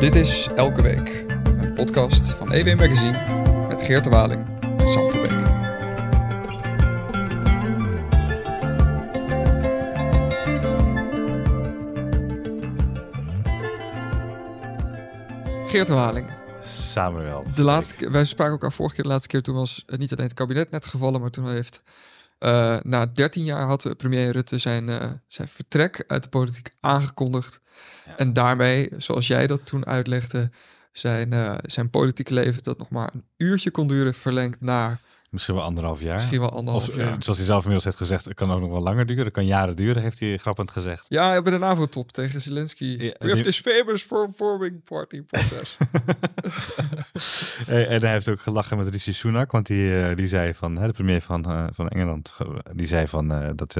Dit is Elke Week, een podcast van EW Magazine met Geert de Waling en Sam Verbeek. Geert de Waling, Samuel. de laatste, wij spraken elkaar vorige keer, de laatste keer toen was niet alleen het kabinet net gevallen, maar toen heeft eh, na 13 jaar had premier Rutte zijn, eh, zijn vertrek uit de politiek aangekondigd. Ja. En daarmee, zoals jij dat toen uitlegde, zijn, eh, zijn politieke leven dat nog maar een uurtje kon duren, verlengd naar Misschien wel anderhalf jaar. misschien wel anderhalf of eh, jaar. zoals hij zelf inmiddels heeft gezegd, het kan ook nog wel langer duren. Het kan jaren duren, heeft hij grappend gezegd. Ja, bij de NAVO-top tegen Zelensky. Ja, We have die- this famous for forming party process. Eh, en hij heeft ook gelachen met Rishi Sunak, want die, eh, die zei van, hè, de premier van, van Engeland, die zei van dat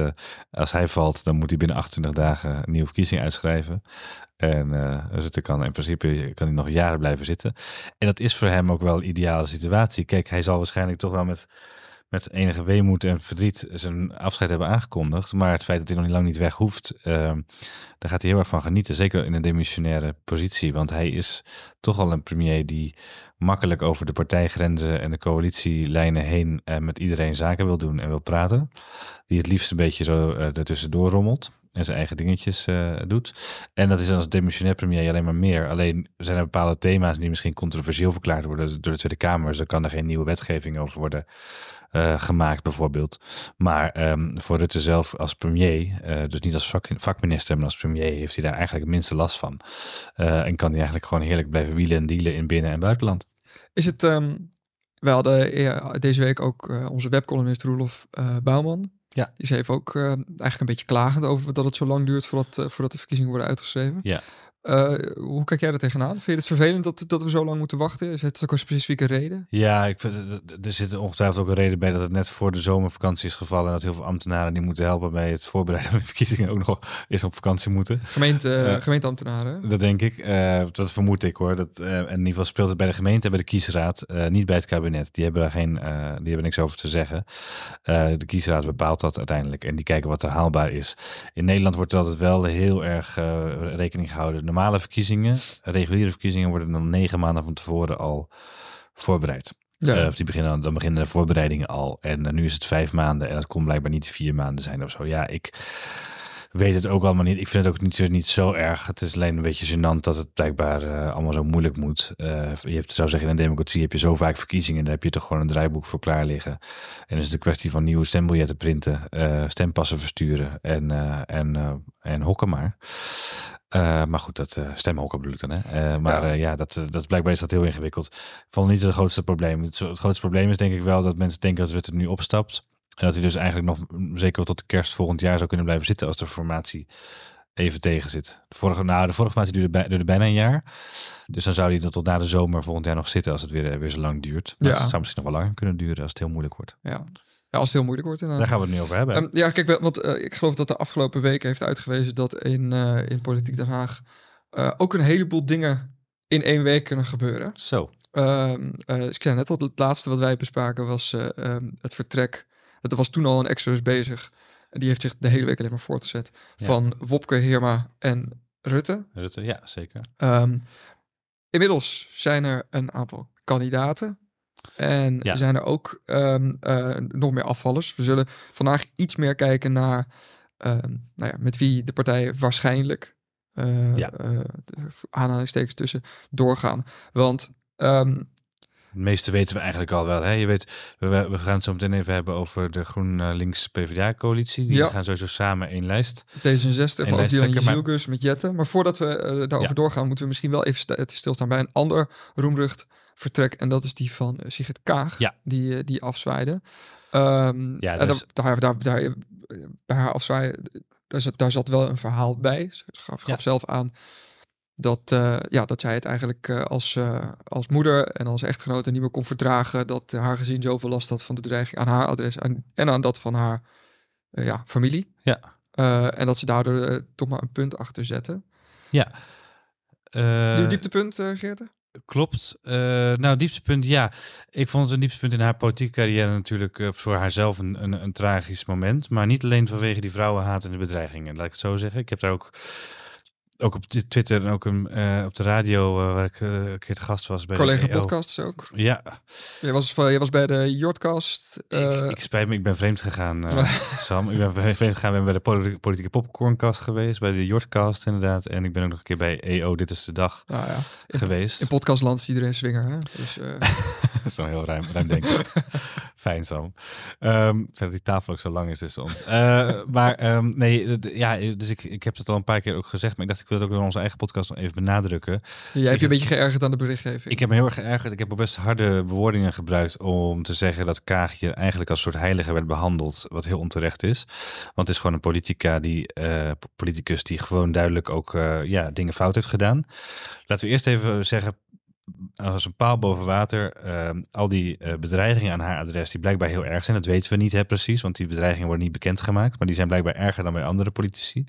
als hij valt, dan moet hij binnen 28 dagen een nieuwe verkiezing uitschrijven. En eh Rutte kan in principe kan hij nog jaren blijven zitten. En dat is voor hem ook wel een ideale situatie. Kijk, hij zal waarschijnlijk toch wel met, met enige weemoed en verdriet zijn afscheid hebben aangekondigd. Maar het feit dat hij nog niet lang niet weg hoeft, ehm, daar gaat hij heel erg van genieten. Zeker in een demissionaire positie. Want hij is toch al een premier die makkelijk over de partijgrenzen en de coalitielijnen heen eh, met iedereen zaken wil doen en wil praten. Die het liefst een beetje zo eh ertussendoor rommelt en zijn eigen dingetjes eh, doet. En dat is dan als demissionair premier alleen maar meer. Alleen zijn er bepaalde thema's die misschien controversieel verklaard worden door de Tweede Kamer. Dus dan kan er geen nieuwe wetgeving over worden eh, gemaakt bijvoorbeeld. Maar ehm, voor Rutte zelf als premier, eh, dus niet als vak, vakminister, maar als premier, heeft hij daar eigenlijk het minste last van. En kan hij eigenlijk gewoon heerlijk blijven wielen en dealen in binnen- en buitenland. Is het, ehm we hadden deze week ook onze webcolumnist Roelof Bouwman. Ja. Die schreef ook eh, eigenlijk een beetje klagend over dat het zo lang duurt voordat, eh, voordat de verkiezingen worden uitgeschreven. Ja. Eh, hoe kijk jij er tegenaan? Vind je het vervelend dat, dat we zo lang moeten wachten? Is het ook een specifieke reden? Ja, ik vind, er- zit ongetwijfeld ook een reden bij dat het net voor de zomervakantie is gevallen. En dat heel veel ambtenaren die moeten helpen bij het voorbereiden van de verkiezingen ook nog eerst op vakantie moeten. Gemeente, Eh, gemeenteambtenaren. Dat denk ik. Eh, dat vermoed ik hoor. Dat, eh, in ieder geval speelt het bij de gemeente en bij de kiesraad, eh, niet bij het kabinet. Die hebben daar geen, eh, die hebben niks over te zeggen. Eh, de kiesraad bepaalt dat uiteindelijk en die kijken wat er haalbaar is. In Nederland wordt er altijd wel heel erg eh, rekening gehouden. Normale verkiezingen, reguliere verkiezingen worden dan negen maanden van tevoren al voorbereid. Ja. Eh, of die beginnen, dan beginnen de voorbereidingen al. En eh, nu is het vijf maanden en dat kon blijkbaar niet vier maanden zijn of zo. Ja, ik weet het ook allemaal niet. Ik vind het ook niet, zo- niet zo erg. Het is alleen een beetje gênant dat het blijkbaar eh, allemaal zo moeilijk moet. Eh, je hebt, zou zeggen, in een democratie heb je zo vaak verkiezingen. Daar heb je toch gewoon een draaiboek voor klaar liggen. En is het een kwestie van nieuwe stembiljetten printen, eh, stempassen versturen en, en, en hokken maar. Maar goed, dat uh, stemhokken bedoel ik dan. Hè? Maar Ja. ja, dat, dat blijkbaar is dat heel ingewikkeld. Ik vond niet het grootste probleem. Het, het grootste probleem is denk ik wel dat mensen denken dat Rutte nu opstapt. En dat hij dus eigenlijk nog mm, zeker wel tot de kerst volgend jaar zou kunnen blijven zitten als de formatie even tegen zit. De vorige, nou, de vorige formatie duurde, bij, duurde bijna een jaar. Dus dan zou hij dat tot na de zomer volgend jaar nog zitten als het weer, weer zo lang duurt. Maar Ja. Het zou misschien nog wel langer kunnen duren als het heel moeilijk wordt. ja. ja, als het heel moeilijk wordt. inderdaad. Daar gaan we het nu over hebben. Ehm, ja, kijk, want eh, ik geloof dat de afgelopen weken heeft uitgewezen dat in, eh, in Politiek Den Haag eh, ook een heleboel dingen in één week kunnen gebeuren. Zo. Ehm, dus ik zei net al, het laatste wat wij bespraken was eh, ehm, het vertrek. Er was toen al een exodus bezig. En die heeft zich de hele week alleen maar voortgezet. Ja. Van Wopke, Heerma en Rutte. Rutte, ja, zeker. Ehm, inmiddels zijn er een aantal kandidaten. En Ja. zijn er ook ehm, eh, nog meer afvallers. We zullen vandaag iets meer kijken naar ehm, nou ja, met wie de partijen waarschijnlijk eh Ja. eh, aanhalingstekens tussen doorgaan. Want Het meeste weten we eigenlijk al wel. Hè? Je weet, we, we gaan het zo meteen even hebben over de GroenLinks-PVDA-coalitie. Die Ja. gaan sowieso samen één lijst. D66, maar ook Dylan met Jette. Maar voordat we eh, daarover Ja. doorgaan, moeten we misschien wel even sta- stilstaan bij een ander roemrucht vertrek. En dat is die van eh, Sigrid Kaag, Ja. die, eh, die afzwaaide. Ehm, Ja, en dus- daar, daar, daar, bij haar afzwaaien, daar zat, daar zat wel een verhaal bij. Ze gaf, zelf aan dat, eh, ja, dat zij het eigenlijk eh, als, eh, als moeder en als echtgenote niet meer kon verdragen dat haar gezin zoveel last had van de bedreiging aan haar adres en, en aan dat van haar ja, familie. Ja. En dat ze daardoor toch maar een punt achter zetten. Ja. Nieuw dieptepunt, Geerte? Klopt. Nou, dieptepunt, ja. Ik vond het een dieptepunt in haar politieke carrière natuurlijk voor haarzelf een, een, een tragisch moment. Maar niet alleen vanwege die vrouwenhaat en de bedreigingen, laat ik het zo zeggen. Ik heb daar ook ook op Twitter en ook een, eh, op de radio eh, waar ik eh, een keer te gast was bij Collega EO. podcasts ook. Ja, Jij was, jij was bij de Jordcast. ik, ik spijt me, ik ben vreemd gegaan, Sam. Ik ben vreemd gegaan, ik ben bij de poli- politieke popcorncast geweest, bij de Jordcast inderdaad. En ik ben ook nog een keer bij EO, Dit is de Dag, nou ja, in, geweest. in podcastland is iedereen swinger. Hè? Dus, eh, Dat is wel heel ruim, ruim denken. Fijn, Sam. Verder dat die tafel ook zo lang is tussen ons. Eh, maar ehm, nee, d- ja, dus ik, ik heb het al een paar keer ook gezegd, maar ik dacht ik wil het ook in onze eigen podcast nog even benadrukken. jij hebt je een beetje geërgerd aan de berichtgeving. Ik heb me heel erg geërgerd. Ik heb ook best harde bewoordingen gebruikt om te zeggen dat Kaag hier eigenlijk als soort heilige werd behandeld, wat heel onterecht is. Want het is gewoon een politica die, eh, politicus die gewoon duidelijk ook eh, ja, dingen fout heeft gedaan. Laten we eerst even zeggen, als een paal boven water, eh, al die eh, bedreigingen aan haar adres, die blijkbaar heel erg zijn. Dat weten we niet hè, precies, want die bedreigingen worden niet bekendgemaakt. Maar die zijn blijkbaar erger dan bij andere politici.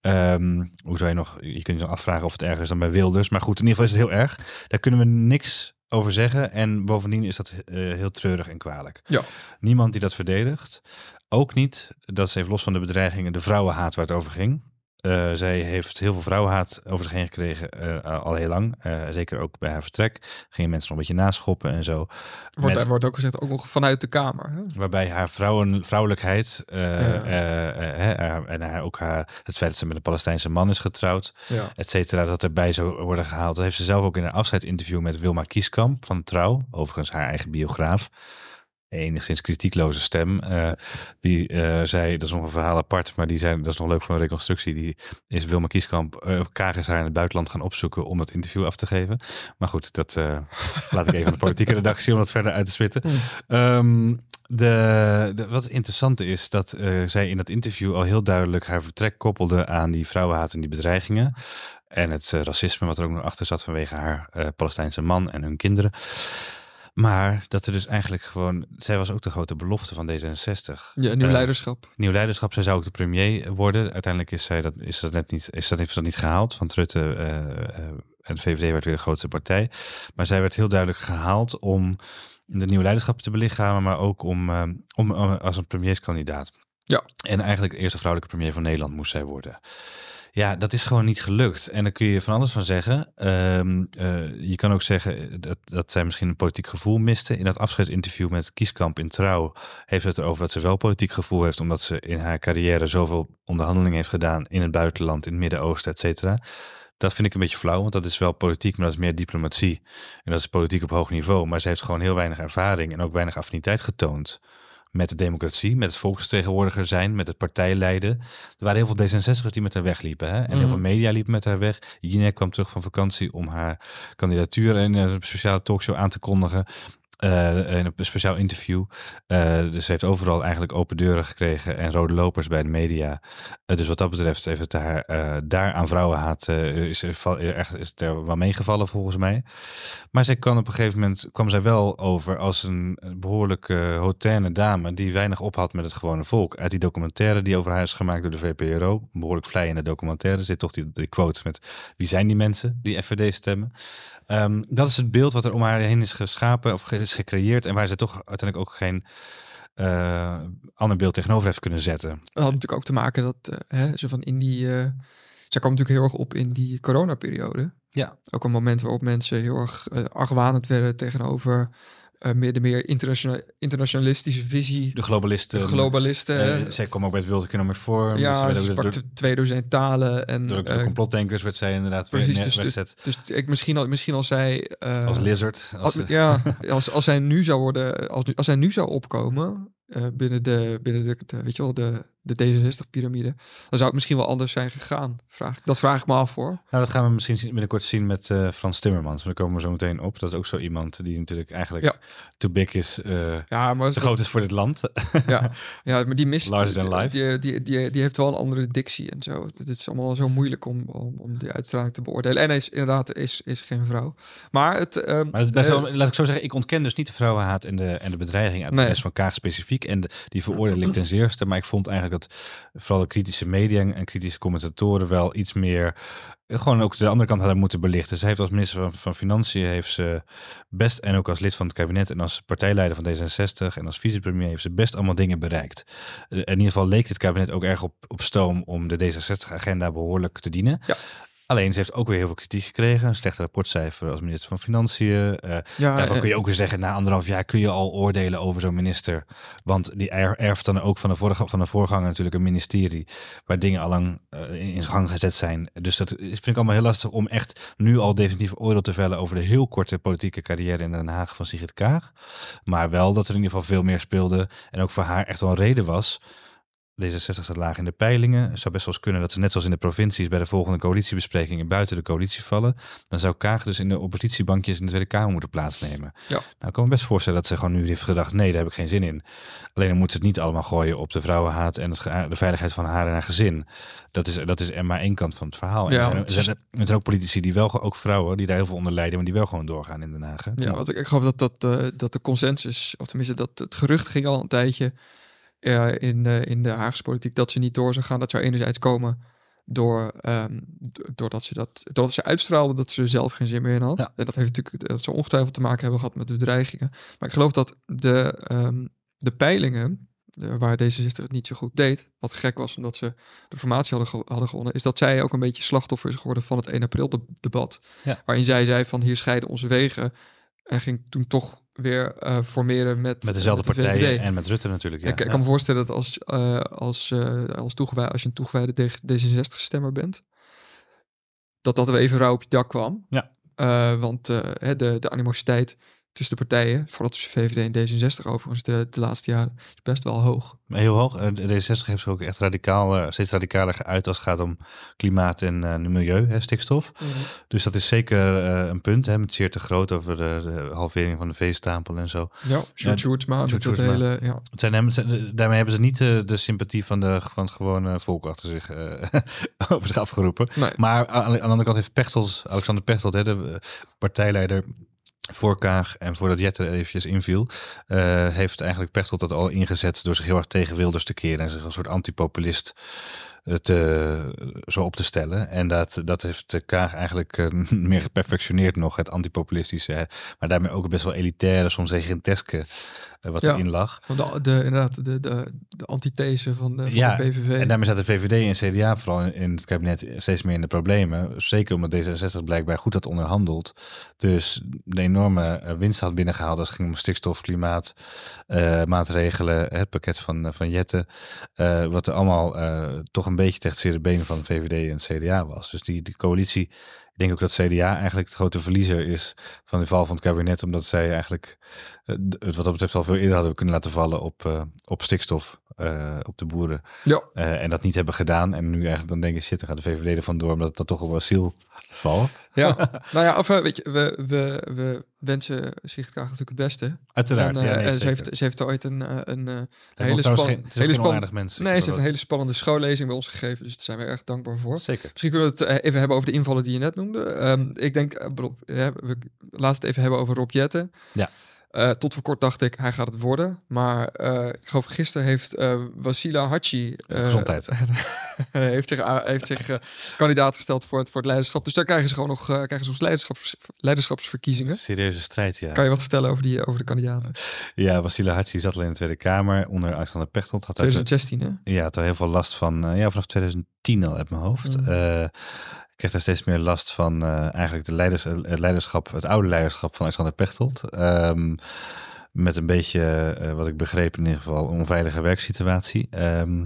Ehm, hoe zou je nog, je kunt je afvragen of het erger is dan bij Wilders. Maar goed, in ieder geval is het heel erg. Daar kunnen we niks over zeggen. En bovendien is dat eh, heel treurig en kwalijk. Ja. Niemand die dat verdedigt. Ook niet, dat is even los van de bedreigingen, de vrouwenhaat waar het over ging. Eh, zij heeft heel veel vrouwenhaat over zich heen gekregen, eh, al heel lang. Eh, zeker ook bij haar vertrek. Gingen mensen nog een beetje naschoppen en zo. wordt, Met- er wordt ook gezegd, ook nog vanuit de Kamer. Hè? Waarbij haar vrouwen, vrouwelijkheid Ja. hè, haar- en haar, ook haar, het feit dat ze met een Palestijnse man is getrouwd, Ja. et cetera, dat erbij zou worden gehaald. Dat heeft ze zelf ook in een afscheidsinterview met Wilma Kieskamp van Trouw, overigens haar eigen biograaf. Enigszins kritiekloze stem. eh, die eh, zei, dat is nog een verhaal apart, maar die zei, dat is nog leuk voor een reconstructie. Die is Wilma Kieskamp, eh Kaag is haar in het buitenland gaan opzoeken om dat interview af te geven. Maar goed, dat eh, laat ik even aan de politieke redactie om dat verder uit te spitten. Ehm, de, de, wat het interessante is dat eh, zij in dat interview al heel duidelijk haar vertrek koppelde aan die vrouwenhaat en die bedreigingen. En het eh, racisme wat er ook nog achter zat vanwege haar eh, Palestijnse man en hun kinderen. Maar dat er dus eigenlijk gewoon, zij was ook de grote belofte van D66. Ja, nieuw Eh, leiderschap. Nieuw leiderschap, zij zou ook de premier worden. Uiteindelijk is, zij dat, is, dat net niet, is dat, heeft dat niet gehaald. Van Rutte eh, eh, en de VVD werd weer de grootste partij. Maar zij werd heel duidelijk gehaald om de nieuwe leiderschap te belichamen, maar ook om, om, om als een premierskandidaat. Ja. En eigenlijk de eerste vrouwelijke premier van Nederland moest zij worden. Ja, dat is gewoon niet gelukt. En daar kun je van alles van zeggen. Ehm, eh, je kan ook zeggen dat, dat zij misschien een politiek gevoel miste. In dat afscheidsinterview met Kieskamp in Trouw heeft het erover dat ze wel politiek gevoel heeft. Omdat ze in haar carrière zoveel onderhandelingen heeft gedaan in het buitenland, in het Midden-Oosten, et cetera. Dat vind ik een beetje flauw, want dat is wel politiek, maar dat is meer diplomatie. En dat is politiek op hoog niveau. Maar ze heeft gewoon heel weinig ervaring en ook weinig affiniteit getoond met de democratie, met het volksvertegenwoordiger zijn, met het partijleiden. Er waren heel veel D66'ers die met haar wegliepen. Hè? En heel Mhm. veel media liepen met haar weg. Jinek kwam terug van vakantie om haar kandidatuur in een speciale talkshow aan te kondigen. Eh, in een speciaal interview. Eh, dus ze heeft overal eigenlijk open deuren gekregen en rode lopers bij de media. Eh, dus wat dat betreft heeft het haar daar aan vrouwenhaat is, er echt, is er wel meegevallen volgens mij. Maar zij kan op een gegeven moment kwam zij wel over als een behoorlijk eh hautaine dame die weinig ophad met het gewone volk. Uit die documentaire die over haar is gemaakt door de VPRO, een behoorlijk vlijende documentaire, zit toch die, die quote met wie zijn die mensen die FVD stemmen. Ehm, dat is het beeld wat er om haar heen is geschapen of is gecreëerd en waar ze toch uiteindelijk ook geen eh, ander beeld tegenover heeft kunnen zetten. Dat had natuurlijk ook te maken dat eh, hè, ze van in die. eh zij kwam natuurlijk heel erg op in die coronaperiode. Ja. Ook een moment waarop mensen heel erg argwanend werden tegenover eh, meer de meer internationale, internationalistische visie. De globalisten. De globalisten. eh, zij kwam ook bij het World Economic Forum. dus ja, werd ze ook sprak twee dozijn talen. En, door de eh, complotdenkers werd zij inderdaad weer precies, neer- dus- weggezet. dus ik misschien, al, misschien als zij... eh, als lizard. Als, als, ja, als, als zij nu zou worden, als, als zij nu zou opkomen eh, binnen de, binnen de, de, weet je wel, de, de D66-pyramide, dan zou het misschien wel anders zijn gegaan. Vraag, dat vraag ik me af hoor. Nou, dat gaan we misschien binnenkort zien met eh, Frans Timmermans. Daar komen we zo meteen op. Dat is ook zo iemand die natuurlijk eigenlijk Ja. too big is, eh, Ja, maar, te groot is voor dit land. ja, ja, maar die mist. Larger than life. Die, die, die, die heeft wel een andere dictie en zo. Het is allemaal zo moeilijk om, om, om die uitstraling te beoordelen. En hij is inderdaad is, is geen vrouw. Maar het. ehm, Maar het best eh, wel, laat ik zo zeggen, ik ontken dus niet de vrouwenhaat en de, en de bedreiging het Nee. rest van Kaag specifiek. En de, die veroordeel ik ten zeerste. Maar ik vond eigenlijk dat vooral de kritische media en kritische commentatoren wel iets meer eh, gewoon ook de andere kant hadden moeten belichten. Zij heeft als minister van, van Financiën heeft ze best, en ook als lid van het kabinet en als partijleider van D66 en als vicepremier heeft ze best allemaal dingen bereikt. Eh, In ieder geval leek dit kabinet ook erg op, op stoom om de D66-agenda behoorlijk te dienen. Ja. Alleen ze heeft ook weer heel veel kritiek gekregen. Een slecht rapportcijfer als minister van Financiën. Uh, Ja, daarvan eh, kun je ook weer zeggen, na anderhalf jaar kun je al oordelen over zo'n minister. Want die er- erft dan ook van de, vorige, van de voorganger natuurlijk een ministerie. Waar dingen allang eh in gang gezet zijn. Dus dat vind ik allemaal heel lastig om echt nu al definitief oordeel te vellen over de heel korte politieke carrière in Den Haag van Sigrid Kaag. Maar wel dat er in ieder geval veel meer speelde. En ook voor haar echt wel een reden was. D66 staat laag in de peilingen. Het zou best wel eens kunnen dat ze net zoals in de provincies bij de volgende coalitiebesprekingen buiten de coalitie vallen. Dan zou Kaag dus in de oppositiebankjes in de Tweede Kamer moeten plaatsnemen. Ja. Nou, ik kan me best voorstellen dat ze gewoon nu heeft gedacht, nee, daar heb ik geen zin in. Alleen dan moet ze het niet allemaal gooien op de vrouwenhaat en het, de veiligheid van haar en haar gezin. Dat is, dat is er maar één kant van het verhaal. En Ja, er, zijn, want er, zijn, er zijn ook politici die wel, ook vrouwen, die daar heel veel onder lijden, maar die wel gewoon doorgaan in Den Haag. hè? Ja, want ik, ik geloof dat, dat, eh, dat de consensus, of tenminste dat het gerucht ging al een tijdje eh, in, eh, in de Haagse politiek dat ze niet door zou gaan. Dat zou enerzijds komen door, do- doordat, ze dat, doordat ze uitstraalde dat ze er zelf geen zin meer in had. Ja. En dat heeft natuurlijk dat zou ongetwijfeld te maken hebben gehad met de bedreigingen. Maar ik geloof dat de, ehm, de peilingen, eh, waar D66 het niet zo goed deed, wat gek was omdat ze de formatie hadden, ge- hadden gewonnen, is dat zij ook een beetje slachtoffer is geworden van het 1 april de- debat. Ja. Waarin zij zei van hier scheiden onze wegen. En ging toen toch weer eh, formeren met, Met dezelfde met de partijen en met Rutte natuurlijk. Ja. Ik, ik Ja. kan me voorstellen dat als, eh, als, eh, als, als je een toegewijde D66-stemmer bent, dat dat weer even rauw op je dak kwam. Ja. Eh, want eh, de, de animositeit tussen de partijen, vooral tussen VVD en D66 overigens, de, de laatste jaren, is best wel hoog. Heel hoog. Eh, De D66 heeft zich ook echt radicaal, eh, steeds radicaler geuit als het gaat om klimaat en eh, milieu, hè, stikstof. Dus dat is zeker een punt, hè, met zeer te groot over de, de halvering van de veestapel en zo. Ja, Sjoerd Sjoerdsma, dat hele... Ja. Het zijn hem, het zijn- daarmee hebben ze niet de, de sympathie van, de, van het gewone volk achter zich, over zich afgeroepen. Nee. Maar aan, aan de andere kant heeft Pechtold, Alexander Pechtold, hè, de partijleider voor Kaag en voordat Jette eventjes inviel, eh, heeft eigenlijk Pechtold dat al ingezet door zich heel erg tegen Wilders te keren en zich een soort antipopulist te, zo op te stellen. En dat, dat heeft eh, Kaag eigenlijk eh, meer geperfectioneerd nog, het antipopulistische, hè, maar daarmee ook best wel elitaire, soms regenteske, eh, wat Ja. erin lag. De, de, inderdaad, de, de, de antithese van de, van Ja, de PVV. En daarmee zaten VVD en CDA vooral in, in het kabinet steeds meer in de problemen. Zeker omdat D66 blijkbaar goed had onderhandeld. Dus de enorme eh, winst had binnengehaald als het ging om stikstof, klimaat, eh, maatregelen, het pakket van, eh, van Jetten. eh, wat er allemaal eh, toch een beetje tegen zere benen van VVD en CDA was. Dus die, die coalitie, denk ook dat CDA eigenlijk het grote verliezer is van de val van het kabinet. Omdat zij eigenlijk eh, het wat dat betreft al veel eerder hadden kunnen laten vallen op, eh, op stikstof, eh, op de boeren. ja, en dat niet hebben gedaan. En nu eigenlijk dan denken, shit, dan gaat de VVD er vandoor omdat dat toch wel ziel valt. ja. nou ja, of weet je, we, we, we wensen Sigrid Kaag natuurlijk het beste. Uiteraard. En, ja, nee, ze, heeft, ze heeft ooit een, een, Hij hele, span- geen- hele geen span- onaardig mens. Ik Nee, ze heeft een hele spannende schoollezing bij ons gegeven. Dus daar zijn we erg dankbaar voor. Zeker. Misschien kunnen we het even hebben over de invallen die je net noemde. Ehm, ik denk, eh, ja, we laten het even hebben over Rob Jetten. Ja. Eh, tot voor kort dacht ik, hij gaat het worden. Maar eh, ik geloof gisteren heeft eh Wasila Hachi... Gezondheid. heeft zich, heeft zich kandidaat gesteld voor het, voor het leiderschap. Dus daar krijgen ze gewoon nog krijgen ze ons leiderschaps, leiderschapsverkiezingen. Serieuze strijd, ja. Kan je wat vertellen over, die, over de kandidaten? Ja, Wassila Hatsi zat al in de Tweede Kamer onder Alexander Pechtold. Had uit- 2016, hè? ja, had er heel veel last van. ja, vanaf 2010 al uit mijn hoofd. Mhm. Kreeg daar steeds meer last van eh, eigenlijk de leiders, het leiderschap, het oude leiderschap van Alexander Pechtold. Ehm, met een beetje, eh, wat ik begreep in ieder geval, een onveilige werksituatie. Ehm,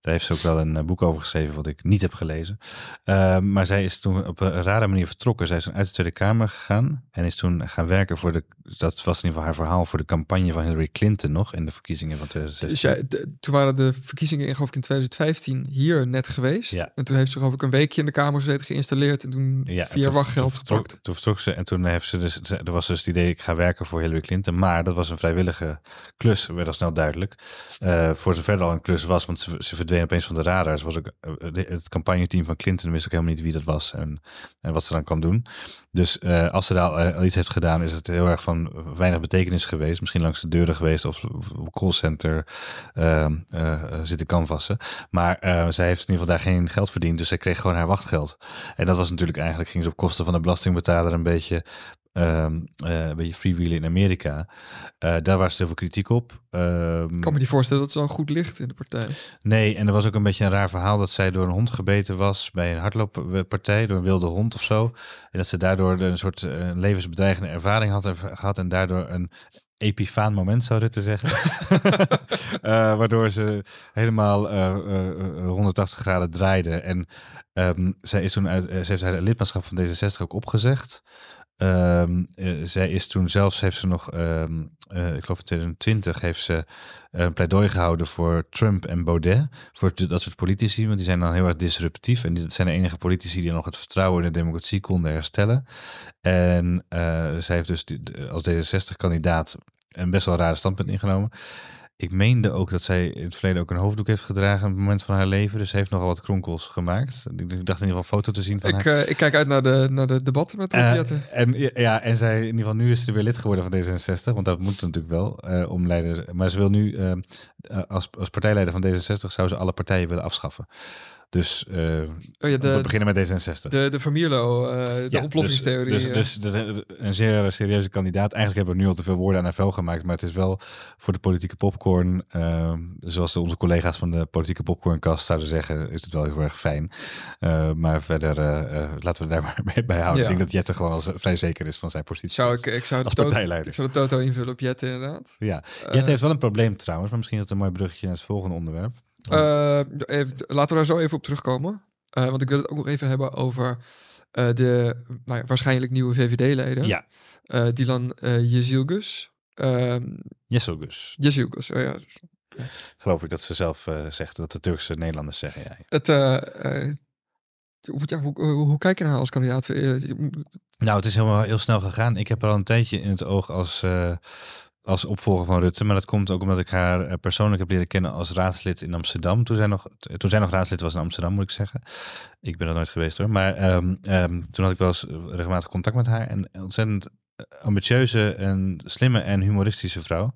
daar heeft ze ook wel een eh, boek over geschreven, wat ik niet heb gelezen. Ehm, maar zij is toen op een rare manier vertrokken. Zij is toen uit de Tweede Kamer gegaan en is toen gaan werken voor de, dat was in ieder geval haar verhaal, voor de campagne van Hillary Clinton nog in de verkiezingen van 2016. Dus jij, de- toen waren de verkiezingen in, geloof ik, in 2015 hier net geweest. Ja. En toen heeft ze geloof ik een weekje in de Kamer gezeten, geïnstalleerd. En toen Ja, via wachtgeld gepakt. Toen vertrok ze en toen heeft ze dus, er was dus het idee, ik ga werken voor Hillary Clinton. Maar dat was een vrijwillige klus, werd al snel duidelijk. Eh, voor zover er al een klus was, want ze, ze verdween opeens van de radar. Ze was ook, de- het campagneteam van Clinton wist ook helemaal niet wie dat was en, en wat ze dan kwam doen. Dus eh, als ze daar al, iets heeft gedaan, is het heel erg van weinig betekenis geweest. Misschien langs de deuren geweest of op callcenter ehm, eh, zitten canvassen. Maar zij heeft in ieder geval daar geen geld verdiend. Dus zij kreeg gewoon haar wachtgeld. En dat was natuurlijk eigenlijk, ging ze op kosten van de belastingbetaler een beetje ehm, eh, een beetje freewheelen in Amerika. Eh, daar was heel veel kritiek op. Ehm, Ik kan me niet voorstellen dat ze dan goed ligt in de partij. Nee, en er was ook een beetje een raar verhaal dat zij door een hond gebeten was bij een hardlooppartij, door een wilde hond of zo. En dat ze daardoor een soort eh, levensbedreigende ervaring had gehad en daardoor een epifaan moment zou Rutte zeggen. Eh, waardoor ze helemaal eh, eh, eh, 180 graden draaide. En ehm, zij is toen uit, ze heeft haar lidmaatschap van D66 ook opgezegd. Ehm, eh, zij is toen zelfs, heeft ze nog, ehm, eh, ik geloof in 2020, heeft ze een pleidooi gehouden voor Trump en Baudet. Voor dat soort politici, want die zijn dan heel erg disruptief. En die zijn de enige politici die nog het vertrouwen in de democratie konden herstellen. En eh, zij heeft dus als D66-kandidaat een best wel rare standpunt ingenomen. Ik meende ook dat zij in het verleden ook een hoofddoek heeft gedragen op het moment van haar leven. Dus ze heeft nogal wat kronkels gemaakt. Ik, dacht in ieder geval een foto te zien van haar. Ik, eh, ik kijk uit naar de, naar de debatten met Jetten. en ja, en zij in ieder geval nu is ze weer lid geworden van D66, want dat moet natuurlijk wel eh, om leider. Maar ze wil nu als, als partijleider van D66 zou ze alle partijen willen afschaffen. Dus Oh ja, om te de, beginnen met D66. de, de Vermierlo, eh, de Ja, ontploffingstheorie. Dus, eh. dus, dus, dus een zeer serieuze kandidaat. Eigenlijk hebben we nu al te veel woorden aan haar vel gemaakt. Maar het is wel voor de politieke popcorn. zoals onze collega's van de politieke popcornkast zouden zeggen. Is het wel heel erg fijn. Maar verder laten we daar maar mee bij houden. Ja. Ik denk dat Jette gewoon vrij zeker is van zijn positie. zou ik, ik, zou de als partijleider. ik zou de toto invullen op Jetten inderdaad. Ja, Jette heeft wel een probleem trouwens. Maar misschien is het een mooi bruggetje naar het volgende onderwerp. Eh, even, laten we daar zo even op terugkomen. Eh, want ik wil het ook nog even hebben over eh, de nou ja, waarschijnlijk nieuwe VVD-leden. ja, Dylan uh, Jezilgus. Ehm. Jezilgus, oh ja. Geloof ik dat ze zelf zegt. Dat de Turkse Nederlanders zeggen. Ja. Het, hoe, ja, hoe, hoe, hoe kijk je naar als kandidaat? Nou, het is helemaal heel snel gegaan. Ik heb haar al een tijdje in het oog als, als opvolger van Rutte. Maar dat komt ook omdat ik haar eh, persoonlijk heb leren kennen als raadslid in Amsterdam. Toen zij nog, toen zij nog raadslid was in Amsterdam, moet ik zeggen. Ik ben er nooit geweest hoor. Maar ehm, ehm, toen had ik wel eens regelmatig contact met haar. En ontzettend eh, ambitieuze en slimme en humoristische vrouw.